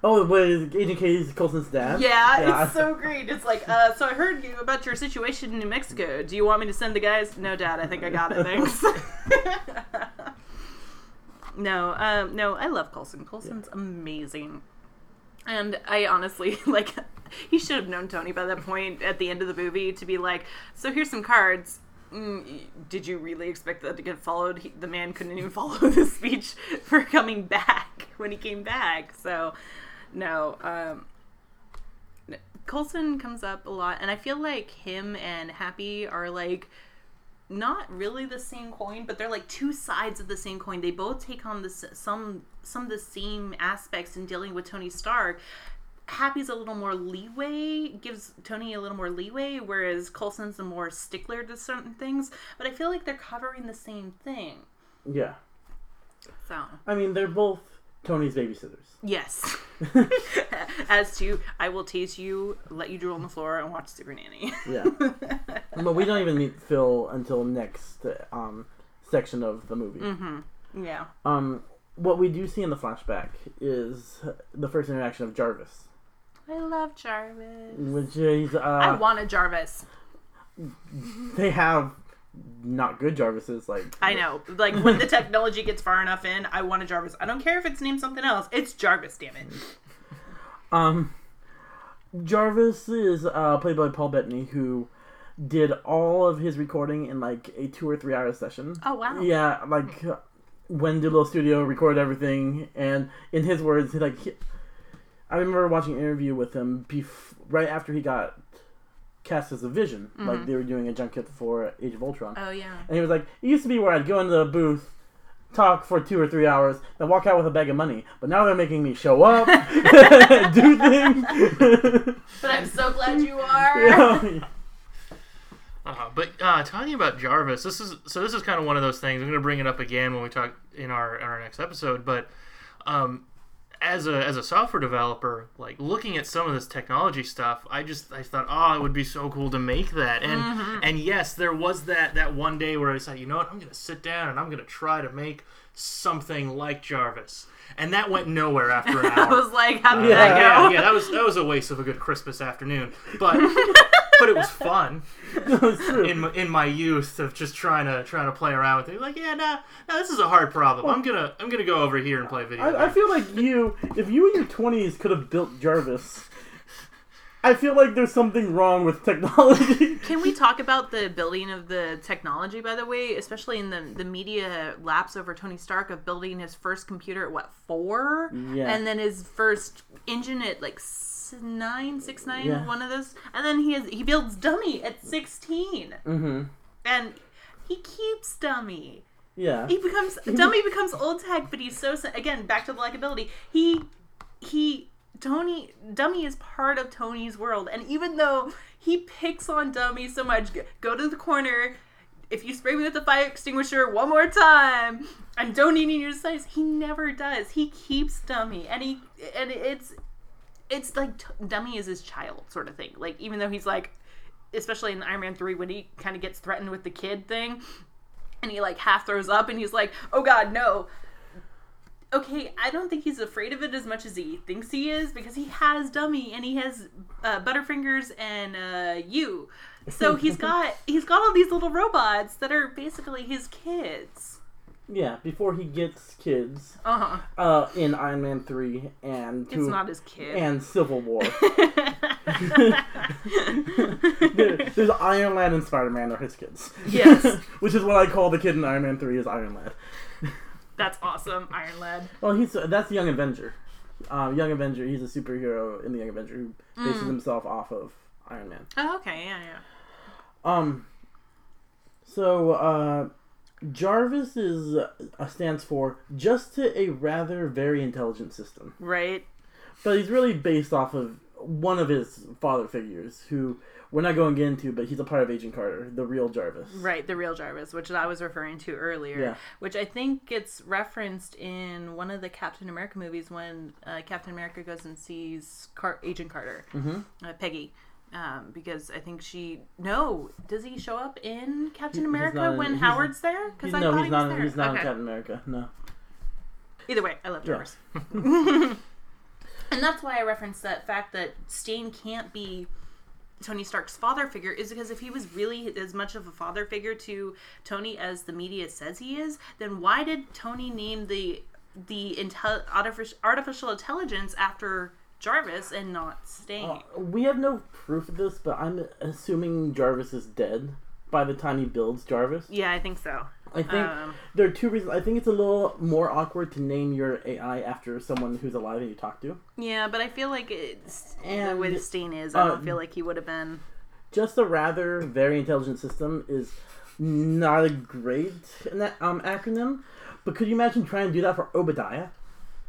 oh, wait, Agent K is Coulson's dad. Yeah, I- it's so great. It's like, uh, so I heard you about your situation in New Mexico. Do you want me to send the guys? No, Dad. I think I got it. Thanks. no, um, no, I love Coulson. Coulson's amazing, and I honestly like. He should have known Tony by that point at the end of the movie to be like, so here's some cards. Mm, did you really expect that to get followed? He, the man couldn't even follow the speech for coming back when he came back. So, no. Um, Coulson comes up a lot, and I feel like him and Happy are like not really the same coin, but they're like two sides of the same coin. They both take on the some some of the same aspects in dealing with Tony Stark. Happy's a little more leeway, gives Tony a little more leeway, whereas Coulson's a more stickler to certain things. But I feel like they're covering the same thing. Yeah. So I mean, they're both Tony's babysitters. yes, as to I will tease you, let you drool on the floor, and watch Super Nanny. Yeah. but we don't even meet Phil until next um, section of the movie. Mm-hmm. yeah. Um, what we do see in the flashback is the first interaction of Jarvis, I love Jarvis. which is uh, I want a Jarvis. they have not good Jarvises like I know. Like when the technology gets far enough in, I want a Jarvis. I don't care if it's named something else. It's Jarvis, damn it. Um, Jarvis is uh, played by Paul Bettany, who did all of his recording in like a two or three hour session. Oh wow. Yeah, like when Digital Studio recorded everything, and in his words, he like he, I remember watching an interview with him bef- right after he got cast as a Vision, like they were doing a junket for Age of Ultron, Oh yeah. and he was like, "It used to be where I'd go into the booth." Talk for two or three hours, then walk out with a bag of money. But now they're making me show up, do things. But I'm so glad you are. Yeah. Uh, but uh, talking about Jarvis, this is so. This is kind of one of those things. I'm going to bring it up again when we talk in our in our next episode. But um, as a as a software developer, like looking at some of this technology stuff, I just I thought, oh, it would be so cool to make that. And mm-hmm. and yes, there was that that one day where I said, you know what, I'm going to sit down and I'm going to try to make something like Jarvis. And that went nowhere after an I was like, how did Yeah. Uh, that yeah, yeah, that was that was a waste of a good Christmas afternoon. But but it was fun in my, in my youth of just trying to trying to play around with it. Like, yeah, nah, nah, this is a hard problem. I'm gonna I'm gonna go over here and play video. I, I feel like you, if you in your twenties could have built Jarvis, I feel like there's something wrong with technology. Can we talk about the building of the technology, by the way, especially in the the media lapse over Tony Stark of building his first computer at what four, Yeah. and then his first engine at like nine, six nine, Yeah. one of those, and then he has he builds Dummy at sixteen, mm-hmm. and he keeps Dummy. Yeah. He becomes Dummy becomes old tech, but he's so again back to the likability. He he Tony Dummy is part of Tony's world, and even though he picks on Dummy so much, go, go to the corner. If you spray me with the fire extinguisher one more time, I'm donating your size. He never does. He keeps Dummy, and he and it's it's like t- Dummy is his child sort of thing. Like even though he's like especially in Iron Man three when he kind of gets threatened with the kid thing, and he like half throws up and he's like, "Oh God, no." Okay, I don't think he's afraid of it as much as he thinks he is because he has Dummy and he has uh, Butterfingers and uh, you. So he's got he's got all these little robots that are basically his kids. Yeah, before he gets kids Uh huh. uh, in Iron Man 3 and It's not his kid. and Civil War. There- There's Iron Lad and Spider Man are his kids. Yes. Which is what I call the kid in Iron Man 3 is Iron Lad. That's awesome, Iron Lad. Well, he's that's Young Avenger. Um, Young Avenger, he's a superhero in the Young Avenger who bases Mm. himself off of Iron Man. Oh, okay, yeah, yeah. Um, so uh, Jarvis is uh, stands for just to a rather very intelligent system, Right. but he's really based off of one of his father figures, who we're not going to get into, but he's a part of Agent Carter, the real Jarvis. Right, the real Jarvis, which I was referring to earlier, Yeah. which I think gets referenced in one of the Captain America movies when uh, Captain America goes and sees Car- Agent Carter, Mm-hmm. uh, Peggy. Um, because I think she no, does he show up in Captain He- he's America not in- when he's- Howard's there? Because I no, thought he's he not. there. He's not okay. in Captain America. No. Either way, I love Yeah. Jarvis. and that's why I referenced that fact that Stane can't be Tony Stark's father figure is because if he was really as much of a father figure to Tony as the media says he is, then why did Tony name the the intel- artificial intelligence after Jarvis and not Stane? Uh, we have no proof of this, but I'm assuming Jarvis is dead by the time he builds Jarvis. yeah, I think so. I think Um, there are two reasons. I think it's a little more awkward to name your AI after someone who's alive and you talk to. yeah, but I feel like it's the And, way Stane is. I uh, don't feel like he would have been. Just a rather very intelligent system is not a great um, acronym. But could you imagine trying to do that for Obadiah?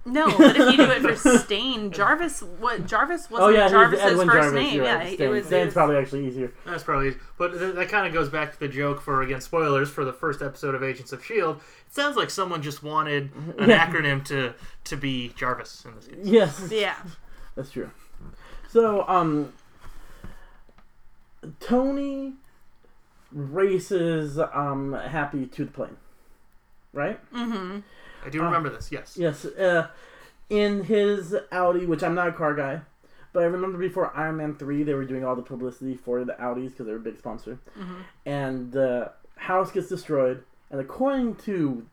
No, but if you do it for Stane, Jarvis, what Jarvis wasn't Oh yeah, Jarvis's Edwin first Jarvis. name. You're Yeah, right. it was. Stan's it was- probably actually easier. That's probably, but th- that kind of goes back to the joke for again spoilers for the first episode of Agents of Shield. It sounds like someone just wanted an Yeah. acronym to to be Jarvis in this case. Yes. yeah. That's true. So, um, Tony races um Happy to the plane, right? Mm-hmm. I do remember this. Yes. Yes. Uh, in his Audi, which I'm not a car guy, but I remember before Iron Man three, they were doing all the publicity for the Audis because they're a big sponsor, Mhm. and the house gets destroyed. And according to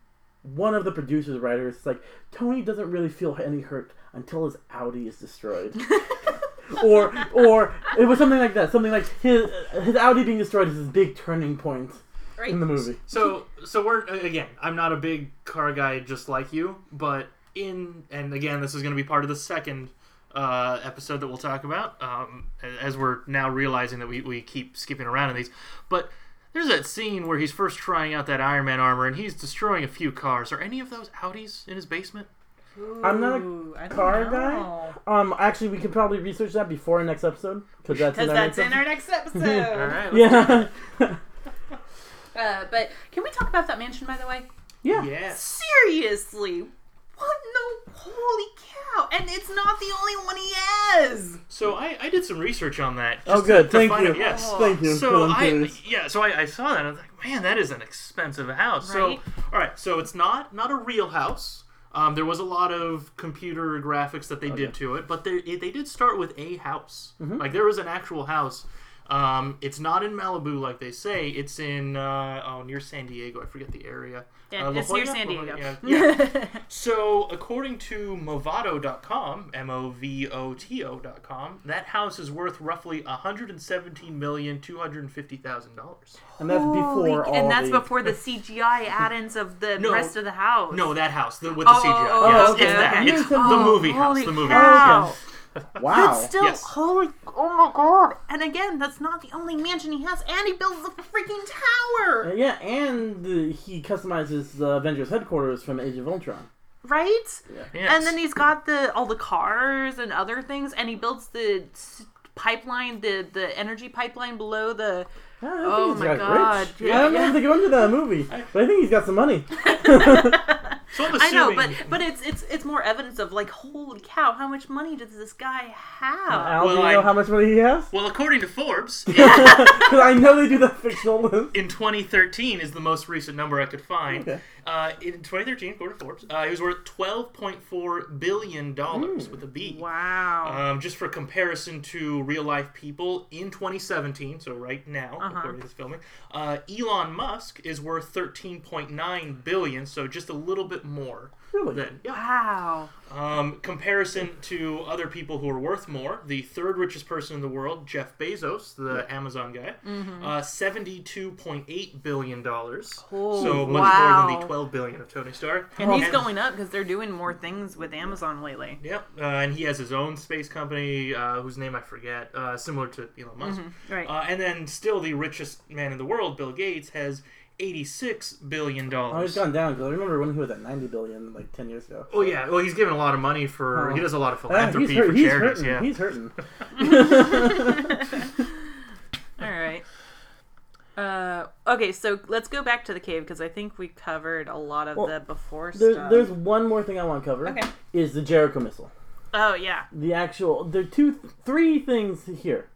one of the producers writers, it's like Tony doesn't really feel any hurt until his Audi is destroyed. or or it was something like that. Something like his his Audi being destroyed is his big turning point Right. in the movie. So so we're again. I'm not a big car guy, just like you, but in and again, this is going to be part of the second uh, episode that we'll talk about. Um, as we're now realizing that we we keep skipping around in these, but. There's that scene where he's first trying out that Iron Man armor and he's destroying a few cars. Are any of those Audis in his basement? I'm not a Ooh, I don't car guy. Um, actually, we could probably research that before our next episode because that's in our that's next in our next episode. All right. Yeah, Uh, but can we talk about that mansion, by the way? yeah. Yes. Seriously, what no? Holy cow! And it's not the only one he has. So I, I did some research on that. Oh, good. To, to Thank find you. Out, yes. Oh. Thank you. So Cool, I'm curious. yeah, so I, I saw that. and I was like, man, that is an expensive house. Right. So all right, so it's not not a real house. Um, there was a lot of computer graphics that they Okay. did to it, but they they did start with a house. Mm-hmm. Like there was an actual house. Um, it's not in Malibu like they say. It's in uh, oh near San Diego. I forget the area. Yeah, Uh, it's near San Diego. Jolla, Yeah. yeah. So, according to Movoto.com, M O V O T O.com, that house is worth roughly $117,250,000. And that's before c- all and that's the. before the CGI add-ins of the No. rest of the house. No, that house the, with the Oh, CGI. oh, yes, okay, it's that. okay. It's the Oh, movie house. The movie cow. house. Wow. That's still Yes. holy. Oh my god! And again, that's not the only mansion he has. And he builds a freaking tower, Uh, yeah, and uh, he customizes the Avengers headquarters from Age of Ultron. right? Yes. And then he's got the all the cars and other things, and he builds the pipeline, the the energy pipeline below the. Yeah, I think Oh he's my God, Rich. yeah, I don't know yeah. if they go into that movie, but I think he's got some money. So I'm know, but but it's it's it's more evidence of like, holy cow, how much money does this guy have? Al, Well, do you I- know how much money he has? well, according to Forbes, Because I know they do the fictional list. in 2013 is the most recent number I could find. Okay. Uh, in 2013, according to Forbes, uh, he was worth 12.4 billion dollars with a B. Wow. Um, just for comparison to real life people in 2017, so right now, Uh-huh. according to this filming, uh, Elon Musk is worth 13.9 billion, so just a little bit more Really? than yeah. wow. Um, comparison to other people who are worth more, the third richest person in the world, Jeff Bezos, the Amazon guy, Mm-hmm. uh, seventy-two point eight billion dollars. Oh, so much wow. more than the twelve billion of Tony Stark. And he's going up because they're doing more things with Amazon lately. Yep, uh, and he has his own space company, uh, whose name I forget, uh, similar to Elon Musk. Right. Uh, and then still the richest man in the world, Bill Gates, has eighty-six billion Oh, he's gone down because I remember when he was at 90 billion like 10 years ago. Oh yeah, well he's given a lot of money for. Oh. He does a lot of Ah, philanthropy he's, hurt, for he's charities. hurting. Yeah. He's hurting. All right. Uh, okay, so let's go back to the cave because I think we covered a lot of Well, the before There, stuff. there's one more thing I want to cover. Okay. Is the Jericho missile. Oh yeah. The actual. There are two, three things here.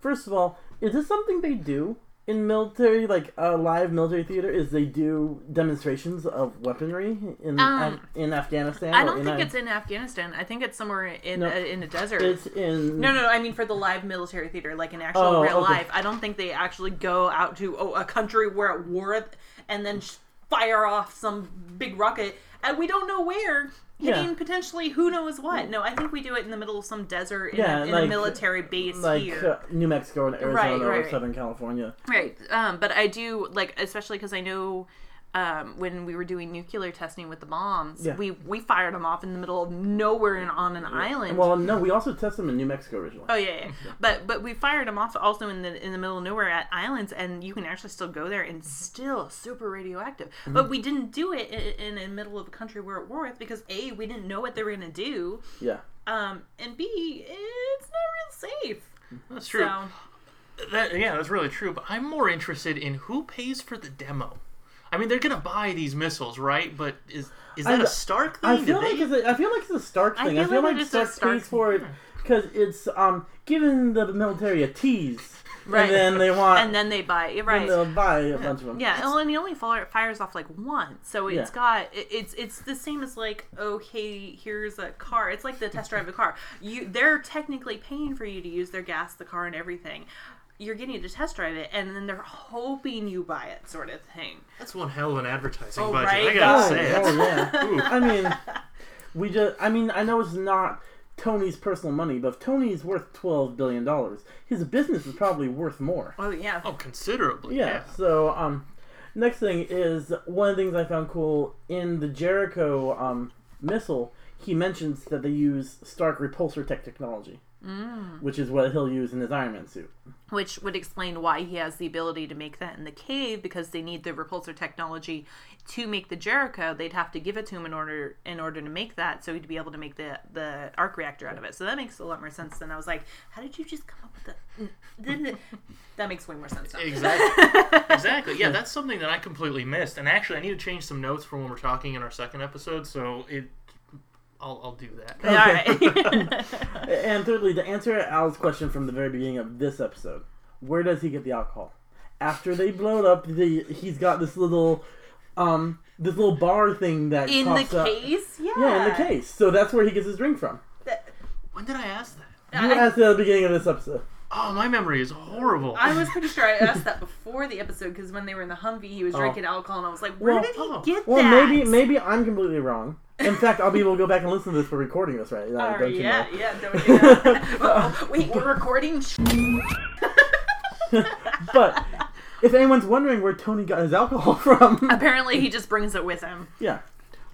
First of all, is this something they do in military, like a live military theater? Is they do demonstrations of weaponry in Um, Af- in Afghanistan? I don't think a- it's in Afghanistan. I think it's somewhere in No. uh, in a desert. It's in. no, no, no. I mean for the live military theater, like in actual Oh, real okay. life. I don't think they actually go out to oh, a country where at war and then sh- fire off some big rocket, and we don't know where. Hitting Yeah. potentially who knows what. No, I think we do it in the middle of some desert in, Yeah, a, in like- a military base Like here. uh, New Mexico and Arizona Right, or right. Southern California. Right. Um, but I do like, especially because I know um, when we were doing nuclear testing with the bombs, Yeah. we we fired them off in the middle of nowhere and on an island. Well, no, we also tested them in New Mexico originally. Oh yeah, yeah. but but we fired them off also in the in the middle of nowhere at islands, and you can actually still go there and still super radioactive. Mm-hmm. But we didn't do it in, in the middle of a country we're at war with because a we didn't know what they were gonna do, Yeah. um, and b it's not real safe. That's true. So That, yeah, that's really true. But I'm more interested in who pays for the demo. I mean, they're gonna buy these missiles, right? But is is that I- a Stark thing? I Did feel they- like it's a, I feel like it's a Stark thing. I feel feel, like like, it's a Stark, Stark pays for it because it's um giving the military a tease, Right. and then they want and then they buy it and right. they'll buy a bunch of them. Yeah, well, and he only fire, fires off like one, so it's Yeah. got it's it's the same as like okay, here's a car. It's like the test drive of a car. You they're technically paying for you to use their gas, the car, and everything. You're getting to test drive it, and then they're hoping you buy it, sort of thing. That's one hell of an advertising Oh, budget. right? I gotta Oh, say, oh, yeah. I mean, we just. I mean, I know it's not Tony's personal money, but if Tony's worth twelve billion dollars, his business is probably worth more. Oh yeah, oh, considerably. Yeah. Yeah. So, um, next thing is one of the things I found cool in the Jericho um, missile. He mentions that they use Stark repulsor tech technology, Mm. which is what he'll use in his Iron Man suit. which would explain why he has the ability to make that in the cave because they need the repulsor technology to make the Jericho. They'd have to give it to him in order in order to make that, so he'd be able to make the the arc reactor out of it. So that makes a lot more sense. Than I was like, how did you just come up with that? that makes way more sense. Now. Exactly. exactly. Yeah, that's something that I completely missed. And actually, I need to change some notes for when we're talking in our second episode. So it, I'll, I'll do that. All right. And thirdly, to answer Al's question from the very beginning of this episode, where does he get the alcohol? After they blow it up, the he's got this little, um, this little bar thing that in the pops up. case, yeah. Yeah, in the case. So that's where he gets his drink from. When did I ask that? You I- asked at the beginning of this episode. Oh, my memory is horrible. I was pretty sure I asked that before the episode because when they were in the Humvee, he was Oh. drinking alcohol, and I was like, "Where Well- did he oh. get Well, that?" Well, maybe maybe I'm completely wrong. In fact, I'll be able to go back and listen to this for recording this right. Oh, don't you yeah, know? yeah, don't do that. Uh-oh. Wait, we're recording. But if anyone's wondering where Tony got his alcohol from, Apparently, he just brings it with him. yeah,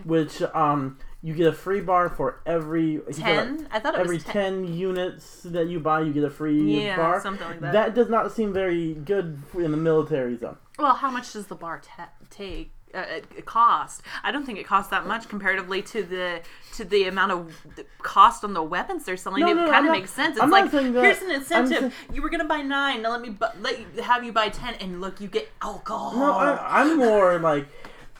which um, you get a free bar for every got a- Ten? I thought it every was ten. 10 units that you buy, you get a free Yeah, bar. something like that. That does not seem very good in the military zone. Well, how much does the bar ta take? Uh, cost? I don't think it costs that much comparatively to the to the amount of cost on the weapons they're selling. No, it no, kind of makes sense. It's I'm like here's an incentive. sa- you were gonna buy nine. Now let me bu- let you, have you buy ten, and look, you get alcohol. No, I, I'm more like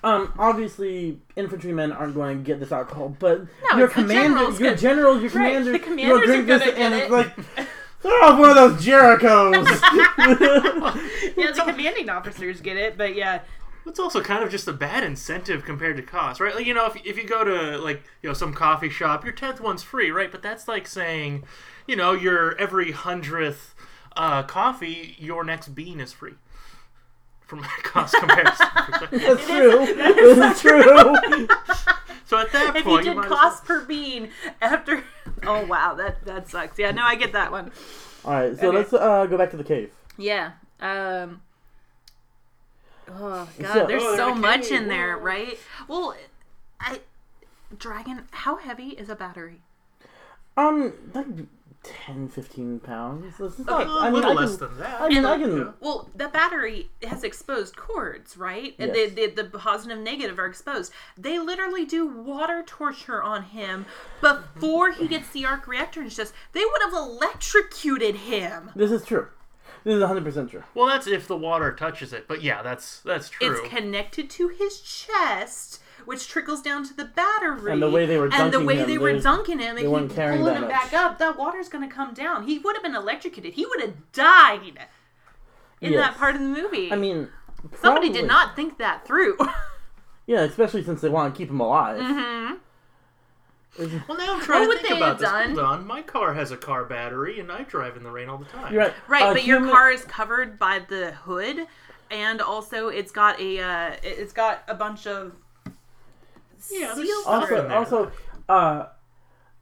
Um, obviously, infantrymen aren't going to get this alcohol, but No, your commander, generals your get- general, your Right, commander, the will commanders drink are this, and get it's it. like they're off one of those Jerichos. Yeah, the commanding officers get it, but yeah, It's also kind of just a bad incentive compared to cost, right? Like, you know, if, if you go to, like, you know, some coffee shop, your 10th one's free, right? But that's like saying, you know, your every hundredth uh, coffee, your next bean is free. From a cost comparison. That's true. It's true. So at that point. if you point, did might as well- cost per bean after, oh wow, that that sucks. Yeah, no, I get that one. All right, so Okay. let's uh, go back to the cave. Yeah. Um. Oh god, So- there's Oh, so much in there, right? Well, I dragon. How heavy is a battery? Um, like 10, 15 pounds. This is not, Okay. a I mean, little I less can, than that. I mean, I can. Well, the battery has exposed cords, right? And Yes. the, the, the positive and negative are exposed. They literally do water torture on him before he gets the arc reactor and his chest. They would have electrocuted him. This is true. This is 100% true. Well, that's if the water touches it. But yeah, that's that's true. It's connected to his chest, which trickles down to the battery. And the way they were dunking and the way him, they were dunking him, they and weren't he carrying pulling that him much. back up, that water's going to come down. He would have been electrocuted. He would have died in Yes. that part of the movie. I mean, somebody probably- did not think that through. Yeah, especially since they want to keep him alive. hmm It's- well, now I'm trying What to think they about have this. done? Hold on. My car has a car battery, and I drive in the rain all the time. You're right. Right, Uh, but your human- car is covered by the hood, and also it's got a uh, it's got a bunch of Yeah, there's seals stuff through in Also, there. also, uh,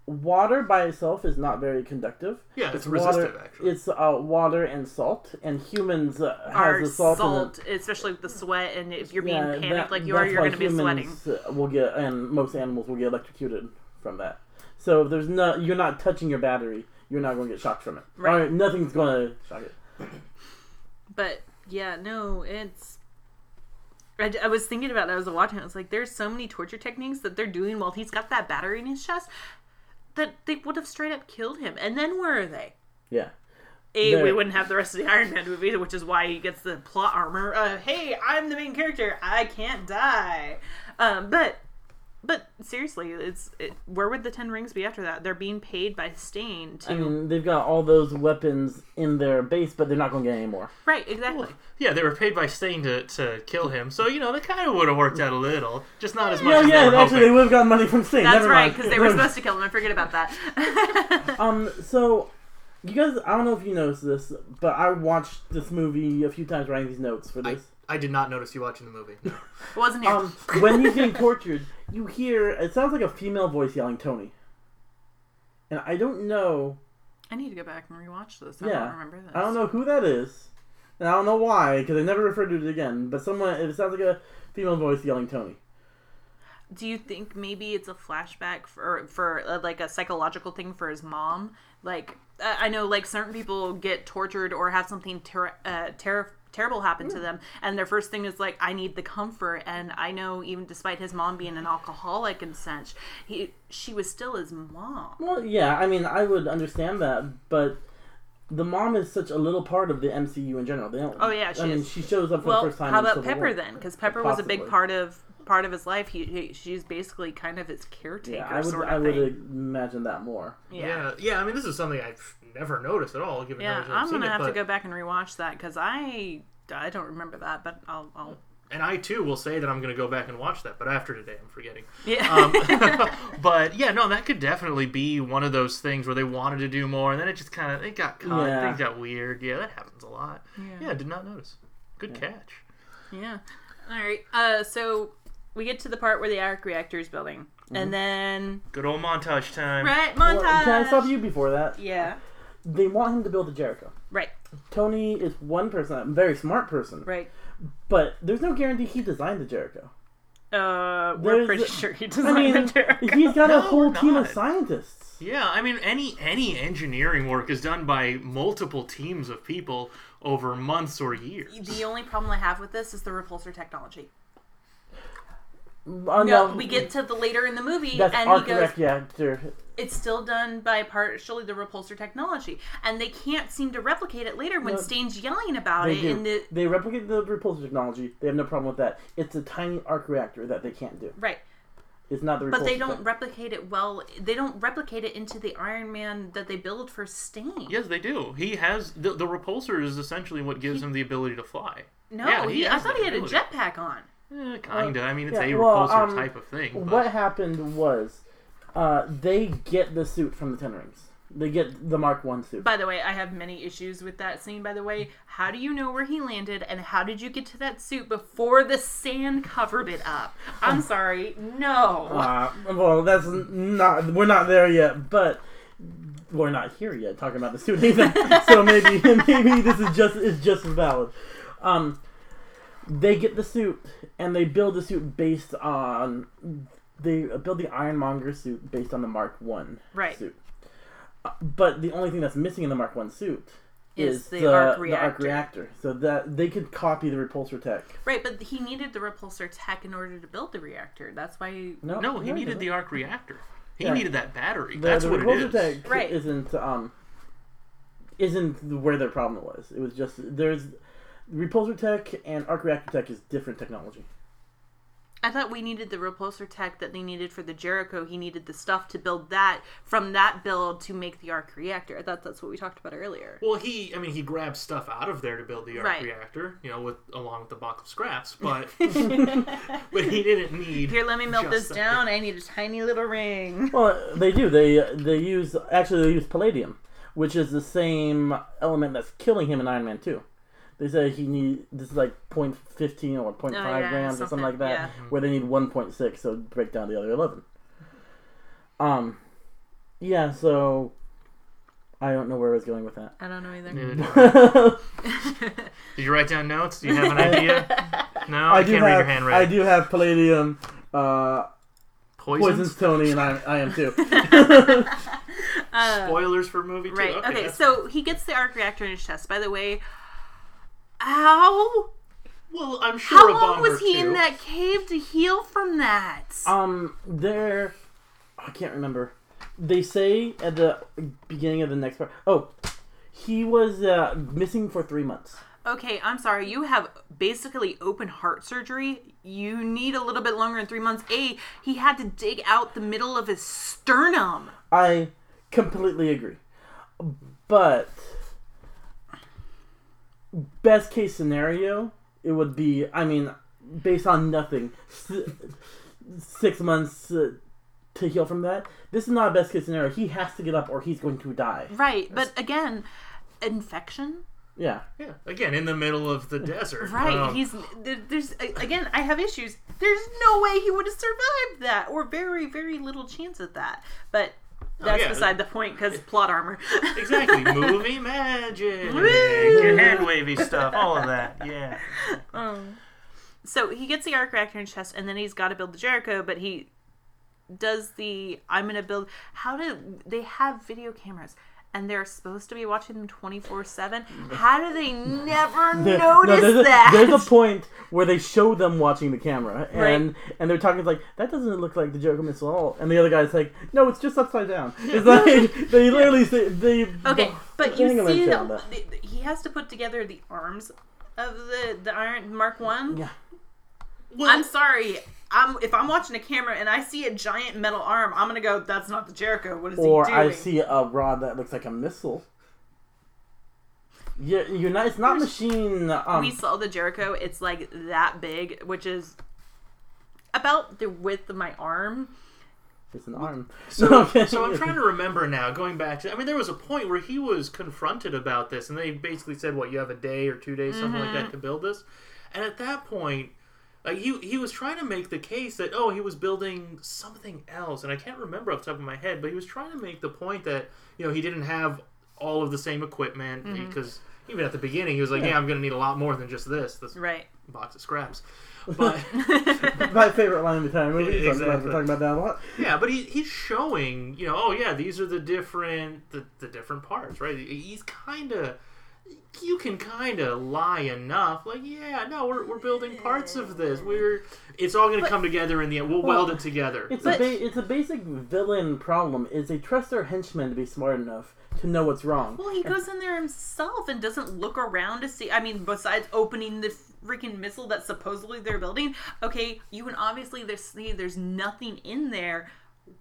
water by itself is not very conductive. Yeah, it's water, resistive, actually. It's uh, water and salt, and humans uh, are has the salt, salt, in it. especially with the sweat, and if you're being Yeah, panicked that- like you are, that's you're why going to be sweating. humans, uh, Will get, and most animals will get electrocuted from that. So if there's no, you're not touching your battery. You're not going to get shocked from it. Right. Or nothing's going to shock it. But yeah, no, it's. I, I was thinking about that as I was watching. I was like, there's so many torture techniques that they're doing while he's got that battery in his chest that they would have straight up killed him. And then where are they? Yeah. A, we wouldn't have the rest of the Iron Man movie, which is why he gets the plot armor. Uh, hey, I'm the main character. I can't die. Um, but, but seriously, it's it, where would the Ten Rings be after that? They're being paid by Stane to I mean, they've got all those weapons in their base, but they're not going to get any more. right, exactly. Yeah, they were paid by Stane to, to kill him, so you know that kind of would have worked out a little, just not as much Yeah, as yeah. they were Actually, they would have gotten money from Sting. That's Never right, because they were supposed to kill him. I forget about that. Um, so you guys, I don't know if you noticed this, but I watched this movie a few times writing these notes for this. I did not notice you watching the movie. No. It wasn't here. Um, when he's getting tortured, you hear it sounds like a female voice yelling Tony, and I don't know. I need to go back and rewatch this. I Yeah, don't remember this. I don't know who that is, and I don't know why because I never referred to it again. But someone, it sounds like a female voice yelling Tony. Do you think maybe it's a flashback for for uh, like a psychological thing for his mom? Like uh, I know like certain people get tortured or have something ter- uh, ter- terrible happen to them, and their first thing is like I need the comfort. And I know even despite his mom being an alcoholic and such, he she was still his mom. Well, yeah, I mean, I would understand that, but the mom is such a little part of the MCU in general. They don't. Oh, yeah, she I mean, she shows up for Well, the first time. Well, how about Pepper War. then? Because Pepper was a big part of part of his life. He, he she's basically kind of his caretaker Yeah, I would. sort of I would thing. imagine that more. yeah. yeah, yeah. I mean, this is something I've never noticed at all. Given Yeah, I've I'm gonna it, have to but- go back and rewatch that because I I don't remember that, but I'll, I'll And I too will say that I'm going to go back and watch that, but after today, I'm forgetting. yeah. Um, but yeah, no, that could definitely be one of those things where they wanted to do more, and then it just kind of it got cut. Yeah. Things got weird. Yeah, that happens a lot. Yeah, I did not notice. Good catch. yeah. All right. Uh, so we get to the part where the arc reactor is building, and then Good old montage time. right Well, montage. can I stop you before that? Yeah. They want him to build a Jericho. Right. Tony is one person, a very smart person, Right. but there's no guarantee he designed the Jericho. Uh, we're There's- pretty sure he I designed mean, the Jericho. he's got a whole team of scientists. Yeah, I mean, any any engineering work is done by multiple teams of people over months or years. The only problem I have with this is the repulsor technology. Uh, No, we get to the later in the movie, that's and arc he goes, reactor. it's still done by partially the repulsor technology, and they can't seem to replicate it later when No, Stane's yelling about it do. in the They replicate the repulsor technology. They have no problem with that. It's a tiny arc reactor that they can't do. right. It's not the repulsor. But they don't tech. replicate it well. They don't replicate it into the Iron Man that they build for Stane. Yes, they do. He has the, the repulsor is essentially what gives him the ability to fly. No, Yeah, he, he I thought he had a ability. jetpack on. Eh, kinda. I mean, it's yeah, a well, repulsor um, type of thing. But What happened was, uh, they get the suit from the Ten Rings. They get the Mark One suit. By the way, I have many issues with that scene. By the way, how do you know where he landed, and how did you get to that suit before the sand covered it up? I'm sorry, no. Uh, well, that's not. We're not there yet, but we're not here yet talking about the suit either. so maybe maybe this is just is just as valid. Um, they get the suit and they build the suit based on they build the Ironmonger suit based on the Mark One Right. suit. Uh, But the only thing that's missing in the Mark One suit Is is, the the, arc the arc reactor. reactor, so that they could copy the repulsor tech. Right, but he needed the repulsor tech in order to build the reactor. That's why. No, no, he no, needed the arc reactor. He Yeah. needed that battery. The, That's the what it repulsor is. tech Right. isn't um isn't where their problem was. It was just there's repulsor tech and arc reactor tech is different technology. I thought we needed the repulsor tech that they needed for the Jericho. He needed the stuff to build that from that build to make the arc reactor. I thought that's what we talked about earlier. Well, he, I mean, he grabbed stuff out of there to build the arc Right. reactor, you know, with along with the box of scraps, but but he didn't need. Here, let me melt this that. down. I need a tiny little ring. Well, they do. They they use actually they use palladium, which is the same element that's killing him in Iron Man Two. They say he need this is like 0.15 or 0.5 Oh, yeah, grams or something something, like that, yeah. where they need 1.6, so break down the other 11. Um, yeah. So I don't know where I was going with that. I don't know either. Neither did you write down notes? Do you have an idea? No, I, I can't have read your handwriting. I do have palladium, uh, Poisons? poisons Tony, and I, I am too. Spoilers for movie two. Right. Okay. Okay. so he gets the arc reactor in his chest. By the way, how well, I'm sure how long was he two. in that cave to heal from that? Um, there, I can't remember. They say at the beginning of the next part. Oh, he was uh, missing for three months. Okay, I'm sorry. You have basically open heart surgery. You need a little bit longer than three months. A, he had to dig out the middle of his sternum. I completely agree, but best case scenario, it would be. I mean, based on nothing, s- six months uh, to heal from that. This is not a best case scenario. He has to get up, or he's going to die. Right, but again, infection. Yeah. Yeah, again, in the middle of the desert. Right, Um, he's there, there's again. I have issues. There's no way he would have survived that, or very, very little chance at that. But that's yeah. beside the point because plot armor. exactly movie magic, your hand wavy stuff, all of that. Yeah. Um, so he gets the arc reactor in his chest, and then he's got to build the Jericho. But he does the I'm gonna build. How do they have video cameras? And they're supposed to be watching them 24 7. Mm, How do they never There- notice no, there's a, that? There's a point where they show them watching the camera, and and they're talking like that doesn't look like the joker missile at all, and the other guy's like, no, it's just upside down. It's like they literally say they. Okay, but you see, wrench on that that. he has to put together the arms of the the Iron Mark One. Yeah. Well, I'm sorry. I'm if I'm watching a camera and I see a giant metal arm, I'm gonna go. That's not the Jericho. What is Or he doing? Or I see a rod that looks like a missile. Yeah, you're not. It's not machine. Um, we saw the Jericho. It's like that big, which is about the width of my arm. it's an arm. So, so I'm trying to remember now, going back to, I mean, there was a point where he was confronted about this, and they basically said, what, you have a day or two days, something like Mm-hmm. that, to build this? And at that point, like, he, he was trying to make the case that, oh, he was building something else, and I can't remember off the top of my head, but he was trying to make the point that, you know, he didn't have all of the same equipment, Mm-hmm. because even at the beginning, he was like, yeah, I'm going to need a lot more than just this, this Right. box of scraps. But. My favorite line of the entire movie. so I'm glad Exactly. We're talking about that a lot. Yeah, but he, he's showing, you know, oh yeah, these are the different the, the different parts, right? He's kind of you can kind of lie enough. Like, yeah, no, we're, we're building parts of this. We're it's all going to come together in the end. We'll Well, weld it together. It's But- a ba- it's a basic villain problem. Is they trust their henchmen to be smart enough to know what's wrong. Well, he goes in there himself and doesn't look around to see. I mean, besides opening the freaking missile that supposedly they're building, okay, you can obviously there's see there's nothing in there.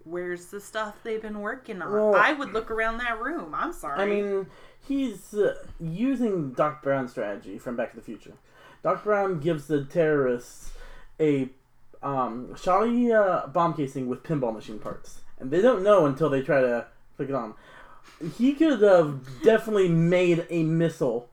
Where's the stuff they've been working on? Well- I would look around that room. I'm sorry. I mean, he's uh, using Doc Brown's strategy from Back to the Future. Doc Brown gives the terrorists a um, shoddy uh, bomb casing with pinball machine parts, and they don't know until they try to click it on. He could have definitely made a missile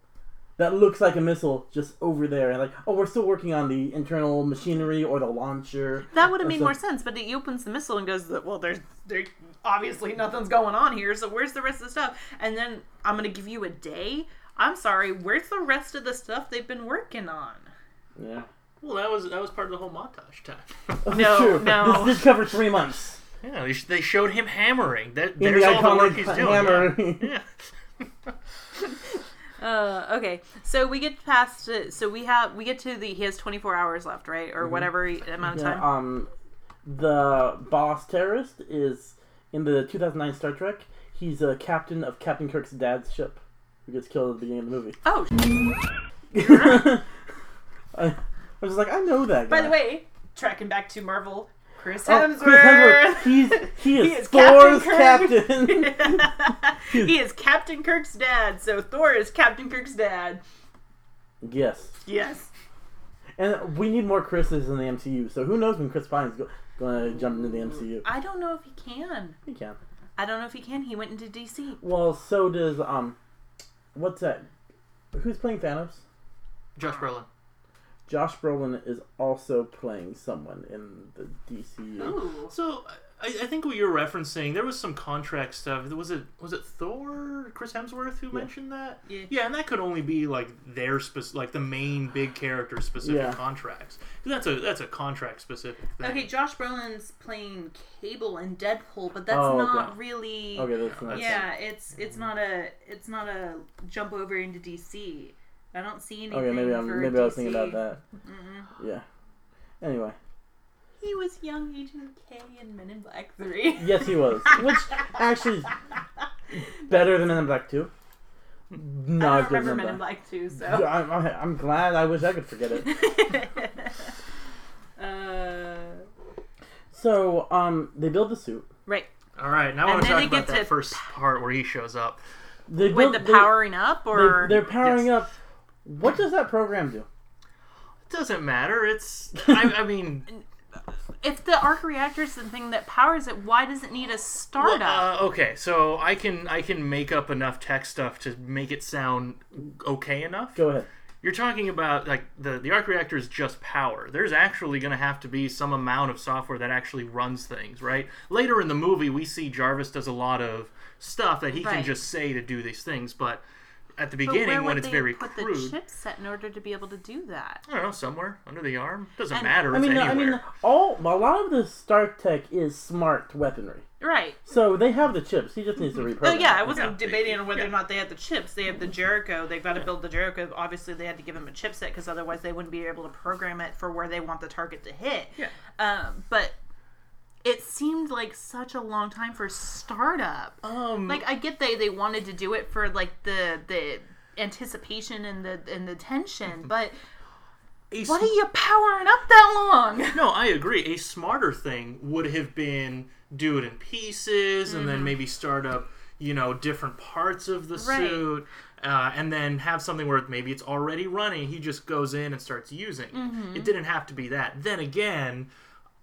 that looks like a missile just over there, and like, oh, we're still working on the internal machinery or the launcher. that would have made more sense. But he opens the missile and goes, "Well, there's there obviously nothing's going on here. So where's the rest of the stuff?" And then I'm gonna give you a day. I'm sorry. Where's the rest of the stuff they've been working on? Yeah, well, that was that was part of the whole montage time. No, no. This did cover three months. yeah, they, showed him hammering. That In there's the all the work iconic he's doing. hammer. Yeah. yeah. Uh, okay, so we get past. Uh, so we have we get to the he has 24 hours left, right, or whatever he- amount of Yeah, time. um, the boss terrorist is in the 2009 Star Trek. He's a captain of Captain Kirk's dad's ship, who gets killed at the beginning of the movie. oh, I, I was just like, I know that. Guy. by the way, tracking back to Marvel, Chris Oh, Hemsworth. Chris Hemsworth. He's he is, He is Thor's Captain captain. he is Captain Kirk's dad, so Thor is Captain Kirk's dad. yes, Yes. and we need more Chris's in the MCU. So who knows when Chris Pine's go, going to jump into the MCU? I don't know if he can. He can. I don't know if he can. He went into DC. Well, so does um, what's that? Who's playing Thanos? Josh Brolin. Josh Brolin is also playing someone in the DCU. Ooh. So I, I think what you're referencing, there was some contract stuff. Was it was it Thor, Chris Hemsworth, who mentioned that? Yeah. Yeah, and that could only be like their spec- like the main big character specific Yeah. contracts. 'Cause that's a that's a contract specific thing. Okay, Josh Brolin's playing Cable in Deadpool, but that's Oh, not okay. really. Okay, that's not. Yeah, it's mm-hmm. it's not a it's not a jump over into DC. I don't see anything. Okay, maybe I'm for maybe I was thinking about that. Yeah. Anyway, He was young Agent K in Men in Black Three. yes, he was, which actually is better than Men in Black Two. I Not don't as good as remember Men Men in in Black. Black Two, so. I'm, I'm, I'm glad. I wish I could forget it. uh, So, um, they build the suit. right. All right, now I And want to talk about get that to- first part where he shows up. They With build the they- powering up, or They, are powering Yes. up. What does that program do? It doesn't matter. It's I, I mean, if the arc reactor is the thing that powers it, why does it need a well, startup? uh, okay. So I can I can make up enough tech stuff to make it sound okay enough. Go ahead. You're talking about like the the arc reactor is just power. There's actually going to have to be some amount of software that actually runs things, right? Later in the movie, we see Jarvis does a lot of stuff that he can just say to do these things, but at the But beginning, where when it's they very put crude, the chipset in order to be able to do that? I don't know, somewhere under the arm doesn't And- matter. I It's mean, I mean, all a lot of the Stark tech is smart weaponry. Right. So they have the chips. He just needs to reprogram. Oh yeah, I wasn't Yeah. debating on whether Yeah. or not they had the chips. They have the Jericho. They've got to build the Jericho. Obviously, they had to give him a chipset because otherwise they wouldn't be able to program it for where they want the target to hit. Yeah. Um, but it seemed like such a long time for startup. um, Like I get they they wanted to do it for like the the anticipation and the and the tension, but a what are you powering up that long? No, I agree. A smarter thing would have been do it in pieces and Mm-hmm. then maybe start up, you know, different parts of the Right. suit. Uh, and then have something where maybe it's already running. He just goes in and starts using. Mm-hmm. It didn't have to be that. Then again,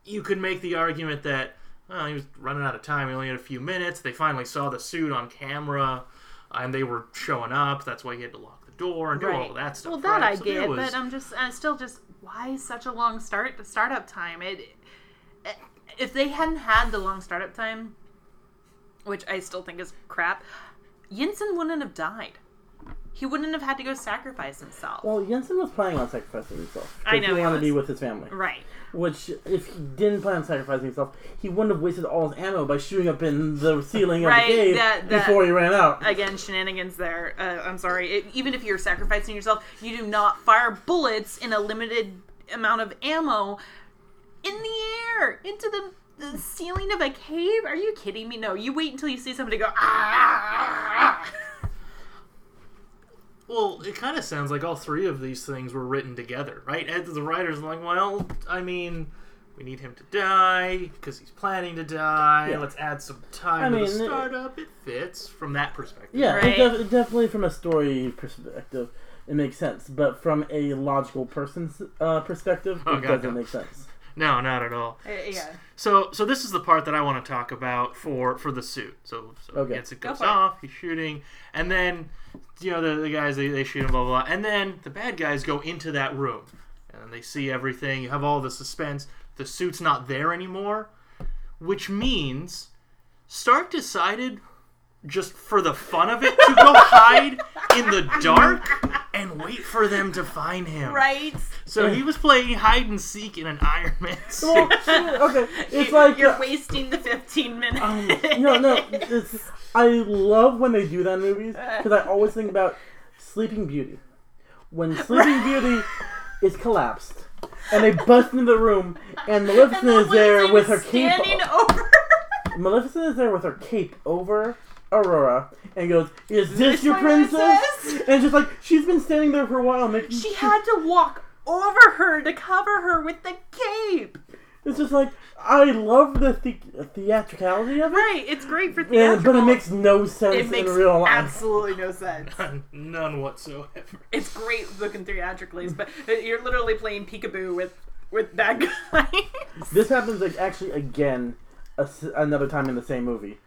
you could make the argument that well, he was running out of time. He only had a few minutes. They finally saw the suit on camera, and they were showing up. That's why he had to lock the door and do all that stuff. Well, that right? I So get, was- but I'm just, I'm still just, why such a long start startup time? It, eh, if they hadn't had the long startup time, which I still think is crap, Yinsen wouldn't have died. He wouldn't have had to go sacrifice himself. Well, Yinsen was planning on sacrificing himself. I know he he wanted to be with his family. right. Which, if he didn't plan on sacrificing himself, he wouldn't have wasted all his ammo by shooting up in the ceiling of the cave that- that- before he ran out. Again, shenanigans there. Uh, I'm sorry. It, even if you're sacrificing yourself, you do not fire bullets in a limited amount of ammo in the air into the, the ceiling of a cave. Are you kidding me? No, you wait until you see somebody go ah. Well, it kind of sounds like all three of these things were written together, right? And the writers are like, well, I mean, we need him to die because he's planning to die. Yeah. Let's add some time I to mean, the it- startup. It fits from that perspective. Yeah, it def- definitely from a story perspective, it makes sense. But from a logical person's uh, perspective, Oh, it God, doesn't no. make sense. No, not at all. Uh, yeah. So, so this is the part that I want to talk about for for the suit. So, so Okay. gets it Go goes it. off. He's shooting, and then you know the, the guys they, they shoot him, blah, blah blah, and then the bad guys go into that room, and they see everything. You have all the suspense. The suit's not there anymore, which means Stark decided, just for the fun of it, to go hide in the dark and wait for them to find him. Right. So he was playing hide and seek in an Iron Man suit. Well, okay, it's You- like you're uh, wasting the 15 minutes. um, no, no. It's, I love when they do that in movies because I always think about Sleeping Beauty. When Sleeping Beauty is collapsed and they bust into the room and Maleficent And is there with her cape. standing over. Maleficent is there with her cape over Aurora and goes, "Is this this your princess?" princess? And just like she's been standing there for a while, making She had to walk over her to cover her with the cape. It's just like I love the, the- theatricality of it, Right, it's great for and, theatrical. but it makes no sense it makes in real life. absolutely no sense. None whatsoever. It's great looking theatrically, but uh, you're literally playing peekaboo with with bad guys. This happens like actually again a s another time in the same movie.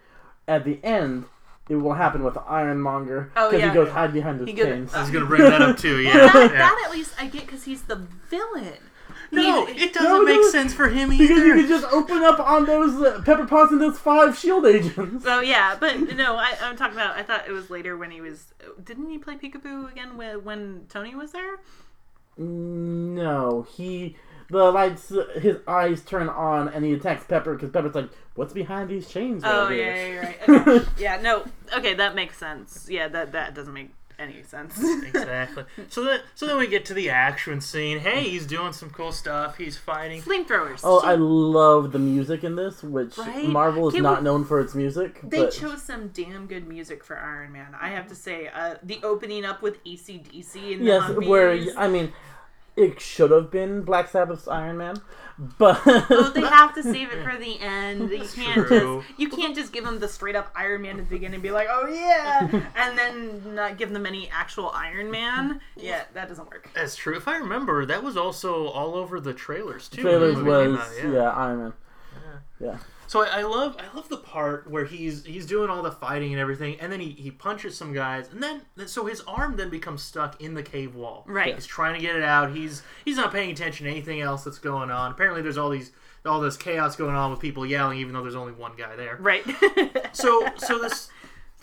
At the end, it will happen with the Ironmonger Oh, because yeah. he goes hide behind his He goes- chains. I was gonna bring that up too. Yeah. that, yeah. that at least I get because he's the villain. no, He- it doesn't No, make no. sense for him either. because you either. can just open up on those uh, Pepper Potts and those five shield agents. Oh yeah, but no, I, I'm talking about. I thought it was later when he was. Didn't he play peekaboo again when, when Tony was there? No, he the lights, his eyes turn on and he attacks Pepper because Pepper's like, "What's behind these chains?" Oh right yeah, yeah, you're right. Okay. yeah, no, okay, that makes sense. Yeah, that that doesn't make any sense. exactly. So then, so then we get to the action scene. Hey, he's doing some cool stuff. He's fighting. Flamethrowers. Oh, I love the music in this, which Right? Marvel is Can not we- known for its music. They but chose some damn good music for Iron Man. I have to say, uh, the opening up with ACDC and the yes, Humvees. where I mean, it should have been Black Sabbath's Iron Man, but Oh, they have to save it for the end. You can't true. just you can't just give them the straight up Iron Man at the beginning and be like, oh yeah, and then not give them any actual Iron Man. Yeah, that doesn't work. That's true. If I remember, that was also all over the trailers too. trailers was out, yeah. Iron Man. Yeah. So I, I love I love the part where he's he's doing all the fighting and everything, and then he, he punches some guys, and then so his arm then becomes stuck in the cave wall. Right. He's trying to get it out. He's he's not paying attention to anything else that's going on. Apparently, there's all these all this chaos going on with people yelling, even though there's only one guy there. Right. So so this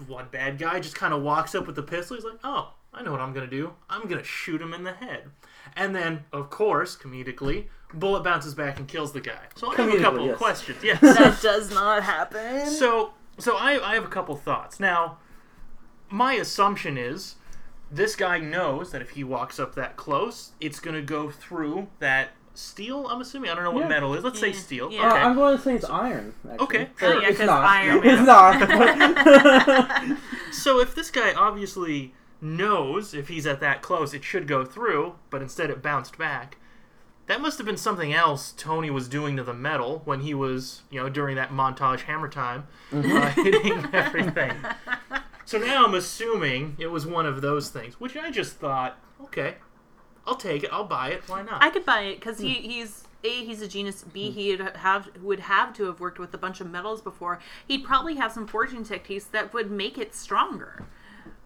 one bad guy just kind of walks up with the pistol. He's like, "Oh, I know what I'm gonna do. I'm gonna shoot him in the head." And then, of course, comedically, bullet bounces back and kills the guy. So I have a Comedically, couple of questions. Yes. that does not happen. So, so I, I have a couple thoughts. Now, my assumption is this guy knows that if he walks up that close, it's going to go through that steel. I'm assuming. I don't know what Yeah. metal is. Let's say steel. Yeah. Uh, Okay. I'm going to say it's iron. Actually. Okay. Or Oh, yeah, it's 'cause not. Iron It's not. So if this guy obviously knows if he's at that close, it should go through, but instead it bounced back. That must have been something else Tony was doing to the metal when he was, you know, during that montage hammer time, uh, hitting everything. So now I'm assuming it was one of those things, which I just thought, okay, I'll take it, I'll buy it, why not? I could buy it because he, he's a he's a genius. B he would have would have to have worked with a bunch of metals before. He'd probably have some forging techniques that would make it stronger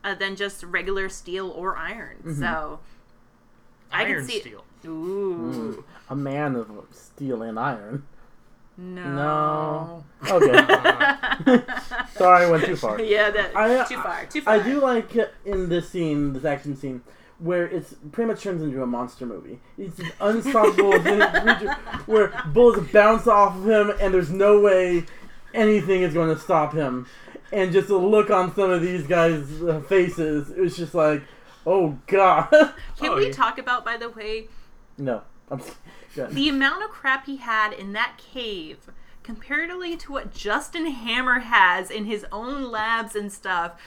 uh, than just regular steel or iron. So I Iron can see. steel. Ooh. a man of steel and iron. No. No. Okay. Sorry, I went too far. yeah, that I- too far. Too far. I do like in this scene, this action scene, where it's pretty much turns into a monster movie. It's an unstoppable creature where bullets bounce off of him, and there's no way anything is going to stop him. And just the look on some of these guys' uh, faces, it just like, oh god. Can Oh, we yeah. talk about, by the way, no. The amount of crap he had in that cave comparatively to what Justin Hammer has in his own labs and stuff?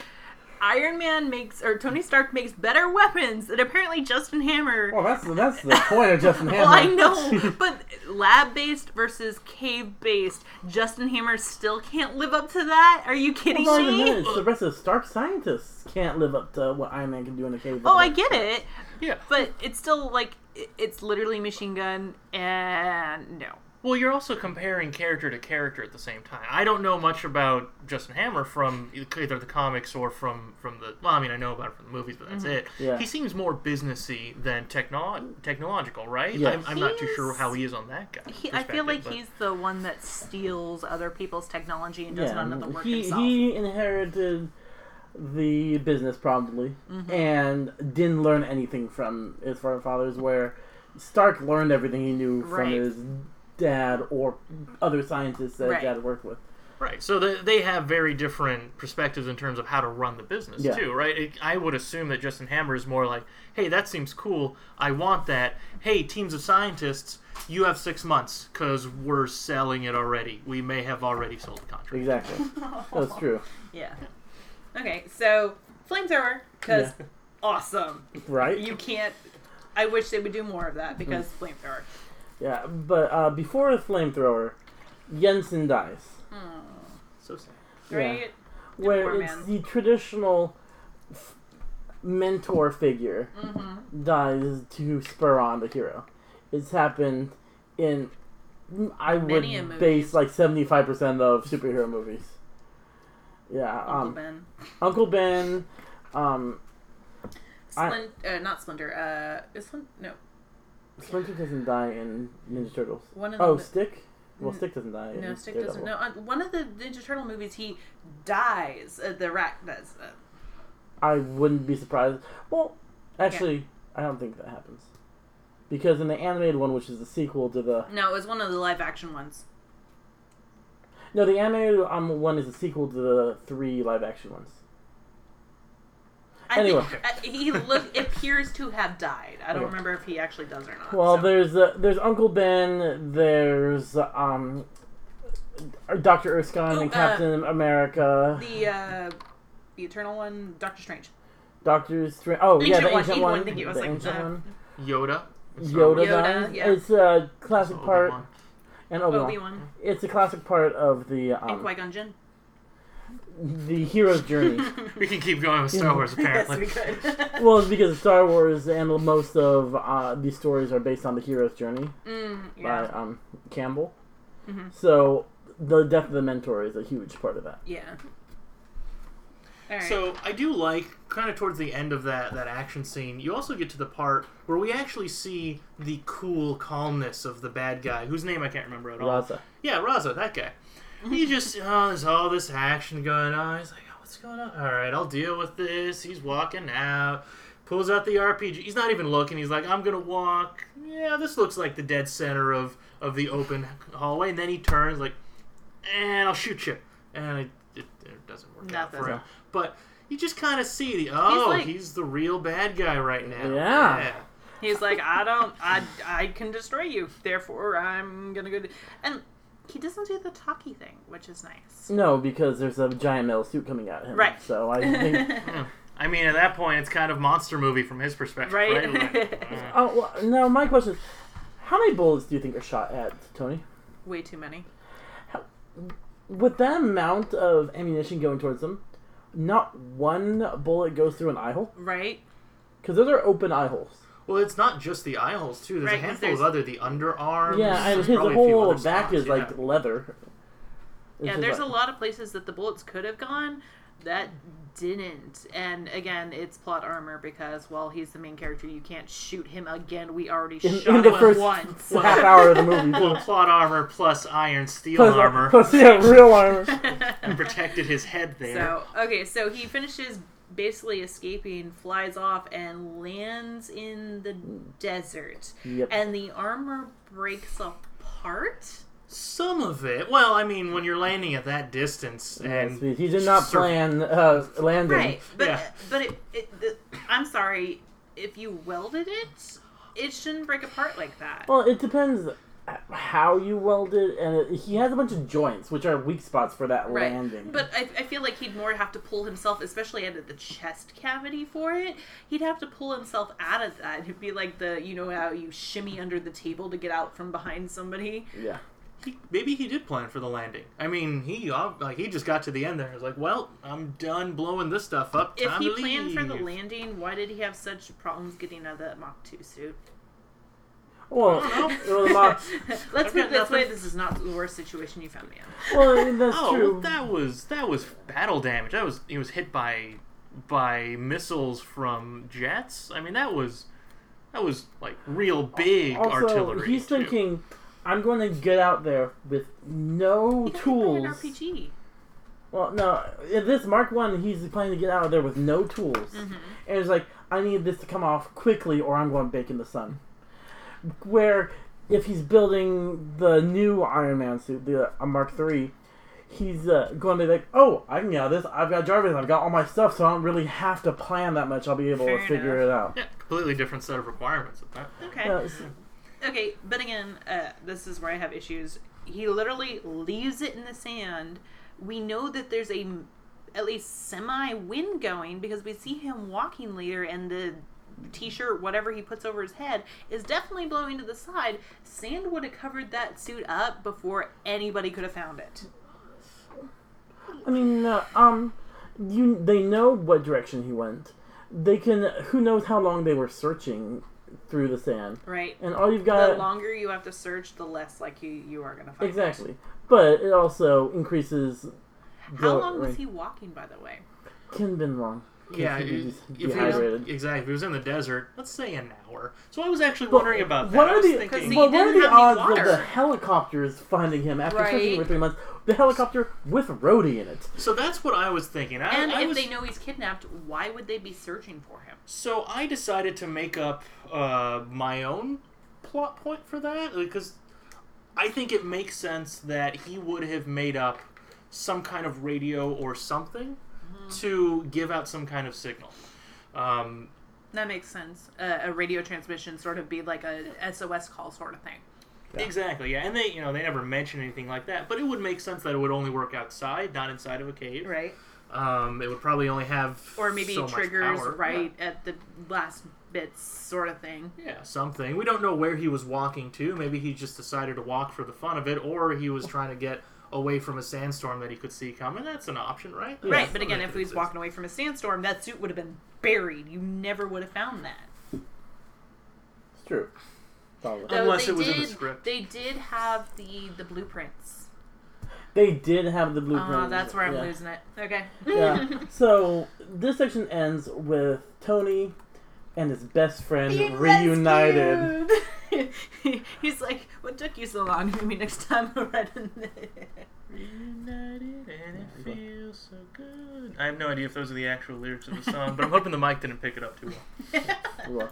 Iron Man makes, or Tony Stark makes better weapons than apparently Justin Hammer. Well, that's that's the point of Justin Hammer. Well, I know, but lab based versus cave based, Justin Hammer still can't live up to that. Are you kidding Well, me? that, the rest of the Stark scientists can't live up to what Iron Man can do in a cave. Oh, I get it, Yeah. but it's still like it's literally machine gun, and no. Well, you're also comparing character to character at the same time. I don't know much about Justin Hammer from either the comics or from from the. Well, I mean, I know about it from the movies, but that's mm-hmm. it. Yeah. He seems more businessy than techno- technological, right? Yes. I'm, I'm not too sure how he is on that guy. He, I feel like but- he's the one that steals other people's technology and does none of the work he himself. he inherited the business probably Mm-hmm. and didn't learn anything from his forefathers. Where Stark learned everything he knew from his dad or other scientists that Right. dad worked with. Right. So the, they have very different perspectives in terms of how to run the business Yeah. too, right? It, I would assume that Justin Hammer is more like, "Hey, that seems cool. I want that. Hey, teams of scientists, you have six months because we're selling it already. We may have already sold the contract." Exactly, that's true. yeah. Okay, so flamethrower because Yeah. awesome. Right? You can't. I wish they would do more of that because Mm. flamethrower. Yeah, but uh, before the flamethrower, Yinsen dies. So sad. Right? where it's man. the traditional f- mentor figure Mm-hmm. dies to spur on the hero. It's happened in I would Many movies. base like seventy five percent of superhero movies. Yeah, Uncle um, Ben. Uncle Ben. Um, I- uh, not Splinter. Uh, is Splin- no. Splinter doesn't die in Ninja Turtles. One of Oh, the- Stick. Well, Stick doesn't die. No, Stick Daredevil. doesn't. No, uh, one of the Ninja Turtle movies, he dies. Uh, the rat does. Uh, I wouldn't be surprised. Well, actually, I don't think that happens. Because in the animated one, which is the sequel to the no, it was one of the live action ones. No, the animated um, one is a sequel to the three live action ones. I Anyway. think, uh, he look appears to have died. I don't Okay. remember if he actually does or not. Well, so. there's uh, there's Uncle Ben, there's um, Doctor Erskine Oh, and uh, Captain America, the uh, the Eternal one, Doctor Strange. Doctor Strange. Oh The yeah, the one, ancient he one, one, thank you. I was the like, ancient uh, one. Yoda. Yoda, Yoda, dies. yeah. It's a classic So part, Obi-Wan. And Obi Wan. It's a classic part of the and um, Qui Gon Jinn. the hero's journey. We can keep going with Star Wars apparently. yes, we could. well, it's because Star Wars and most of uh, these stories are based on the hero's journey mm, by um, Campbell. Mhm. So the death of the mentor is a huge part of that. yeah. All right. So I do like kind of towards the end of that that action scene. You also get to the part where we actually see the cool calmness of the bad guy, whose name I can't remember at all. Raza. Yeah, Raza, that guy. He just oh, there's all this action going on. He's like, oh, what's going on? All right, I'll deal with this. He's walking out. Pulls out the RPG. He's not even looking. He's like, I'm gonna walk. Yeah, this looks like the dead center of of the open hallway. And then he turns like, and I'll shoot you. And it, it, it doesn't work out for Nothing. him. But you just kind of see the oh, like- he's the real bad guy right now. Yeah. He's like, I don't, I, I can destroy you. Therefore, I'm gonna go. Do... And he doesn't do the talkie thing, which is nice. No, because there's a giant metal suit coming at him. Right. So I think. Yeah. I mean, at that point, it's kind of monster movie from his perspective, Right. right? Like, uh, oh well, no. My question is, how many bullets do you think are shot at Tony? Way too many. With that amount of ammunition going towards them, not one bullet goes through an eye hole Right? because those are open eye holes. Well, it's not just the eye holes too. There's Right, a 'cause handful of other the underarms. Yeah, and there's his probably a few whole back spots, is yeah. like leather. It's yeah, there's like- a lot of places that the bullets could have gone that didn't. And again, it's plot armor because, well, he's the main character. You can't shoot him again. We already In, shot in the him first once. half hour of the movie. Well, plot armor plus iron steel Plus, armor plus, yeah, real armor. and protected his head there. So okay, so he finishes basically escaping, flies off, and lands in the desert. Yep. And the armor breaks apart. Some of it. Well, I mean, when you're landing at that distance Yes, and he did not sur- plan uh, landing. Right, but Yeah. but it, it the, I'm sorry if you welded it, it shouldn't break apart like that. Well, it depends how you weld it, and it, he has a bunch of joints, which are weak spots for that Right, landing. but I, I feel like he'd more have to pull himself, especially out of the chest cavity for it. He'd have to pull himself out of that. It'd be like the you know how you shimmy under the table to get out from behind somebody. yeah. He, maybe he did plan for the landing. I mean, he like he just got to the end there. and was like, "Well, I'm done blowing this stuff up. If Time he to planned for the landing, why did he have such problems getting out of that Mark 2 suit? Well, well, the mo- Let's I've put it got this way: this is not the worst situation you found me in. well, I mean, that's Oh, true. well, that was that was battle damage. That was he was hit by by missiles from jets. I mean, that was that was like real big also, artillery. he's too. thinking, I'm going to get out there with no He got hit tools. An RPG. Well, no, this Mark One, he's planning to get out of there with no tools, Mm-hmm. and it's like, I need this to come off quickly, or I'm going to bake in the sun. Where, if he's building the new Iron Man suit, the uh, Mark Three, he's uh, going to be like, oh, I can get out of this. I've got Jarvis. I've got all my stuff, so I don't really have to plan that much. I'll be able Fair to figure it out. Yeah, completely different set of requirements at that. Okay. Yeah, it's- Okay, but again, uh, this is where I have issues. He literally leaves it in the sand. We know that there's a at least semi wind going because we see him walking later, and the t-shirt, whatever he puts over his head, is definitely blowing to the side. Sand would have covered that suit up before anybody could have found it. I mean, uh, um, you they know what direction he went. They can. Who knows how long they were searching through the sand, Right. and all you've got. The longer you have to search, the less likely you you are going to find. it. exactly. But it also increases. How long was he walking, by the way? Couldn't been long. 'Cause Yeah, if, he was, exactly. If he was in the desert, let's say an hour. So I was actually Well, wondering about that. What I are the thinking, well, what are the odds of the helicopters finding him after searching Right. for three months? The helicopter with Rhodey in it. so that's what I was thinking. I, And I if was, they know he's kidnapped, why would they be searching for him? So I decided to make up uh, my own plot point for that because I think it makes sense that he would have made up some kind of radio or something to give out some kind of signal. Um, That makes sense. Uh, a radio transmission sort of be like a SOS call sort of thing. Yeah. Exactly, yeah, and they you know they never mention anything like that, but it would make sense that it would only work outside, not inside of a cave. Right. Um, it would probably only have Or maybe so much triggers power. right at the last bits sort of thing. Yeah, something. We don't know where he was walking to. Maybe he just decided to walk for the fun of it, or he was trying to get away from a sandstorm that he could see coming. That's an option, right? Yeah. Right, but again, if he was walking away from a sandstorm, that suit would have been buried. You never would have found that. It's true. Probably. Though Unless they it was in did, the script. They did have the the blueprints. They did have the blueprint. Uh, that's where I'm yeah. losing it. Okay. Yeah. so this section ends with Tony and his best friend Being reunited. rescued. He's like, "What took you so long? Maybe next time we're right in Reunited and it feels so good. I have no idea if those are the actual lyrics of the song, but I'm hoping the mic didn't pick it up too well. Well,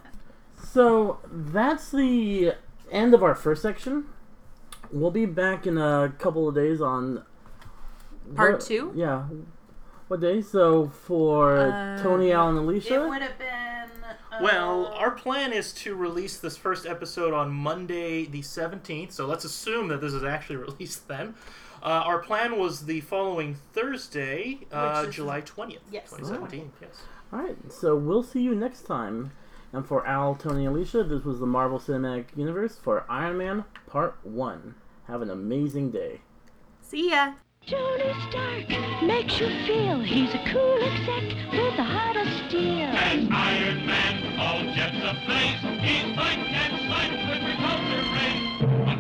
So that's the end of our first section. We'll be back in a couple of days on Part what- two? Yeah. What day? So for Uh, Tony, Al, and Alicia. It would have been. Uh, Well, our plan is to release this first episode on Monday, the 17th, so let's assume that this is actually released then. Uh, our plan was the following Thursday, uh, Which is- July 20th, Yes. 2017. Yes. All right. So we'll see you next time. And for Al, Tony, and Alicia, this was the Marvel Cinematic Universe for Iron Man Part One. Have an amazing day. See ya. Tony Stark makes you feel he's a cool exec with a heart of steel. As Iron Man, all jets ablaze, he's like and like the repulsor rays.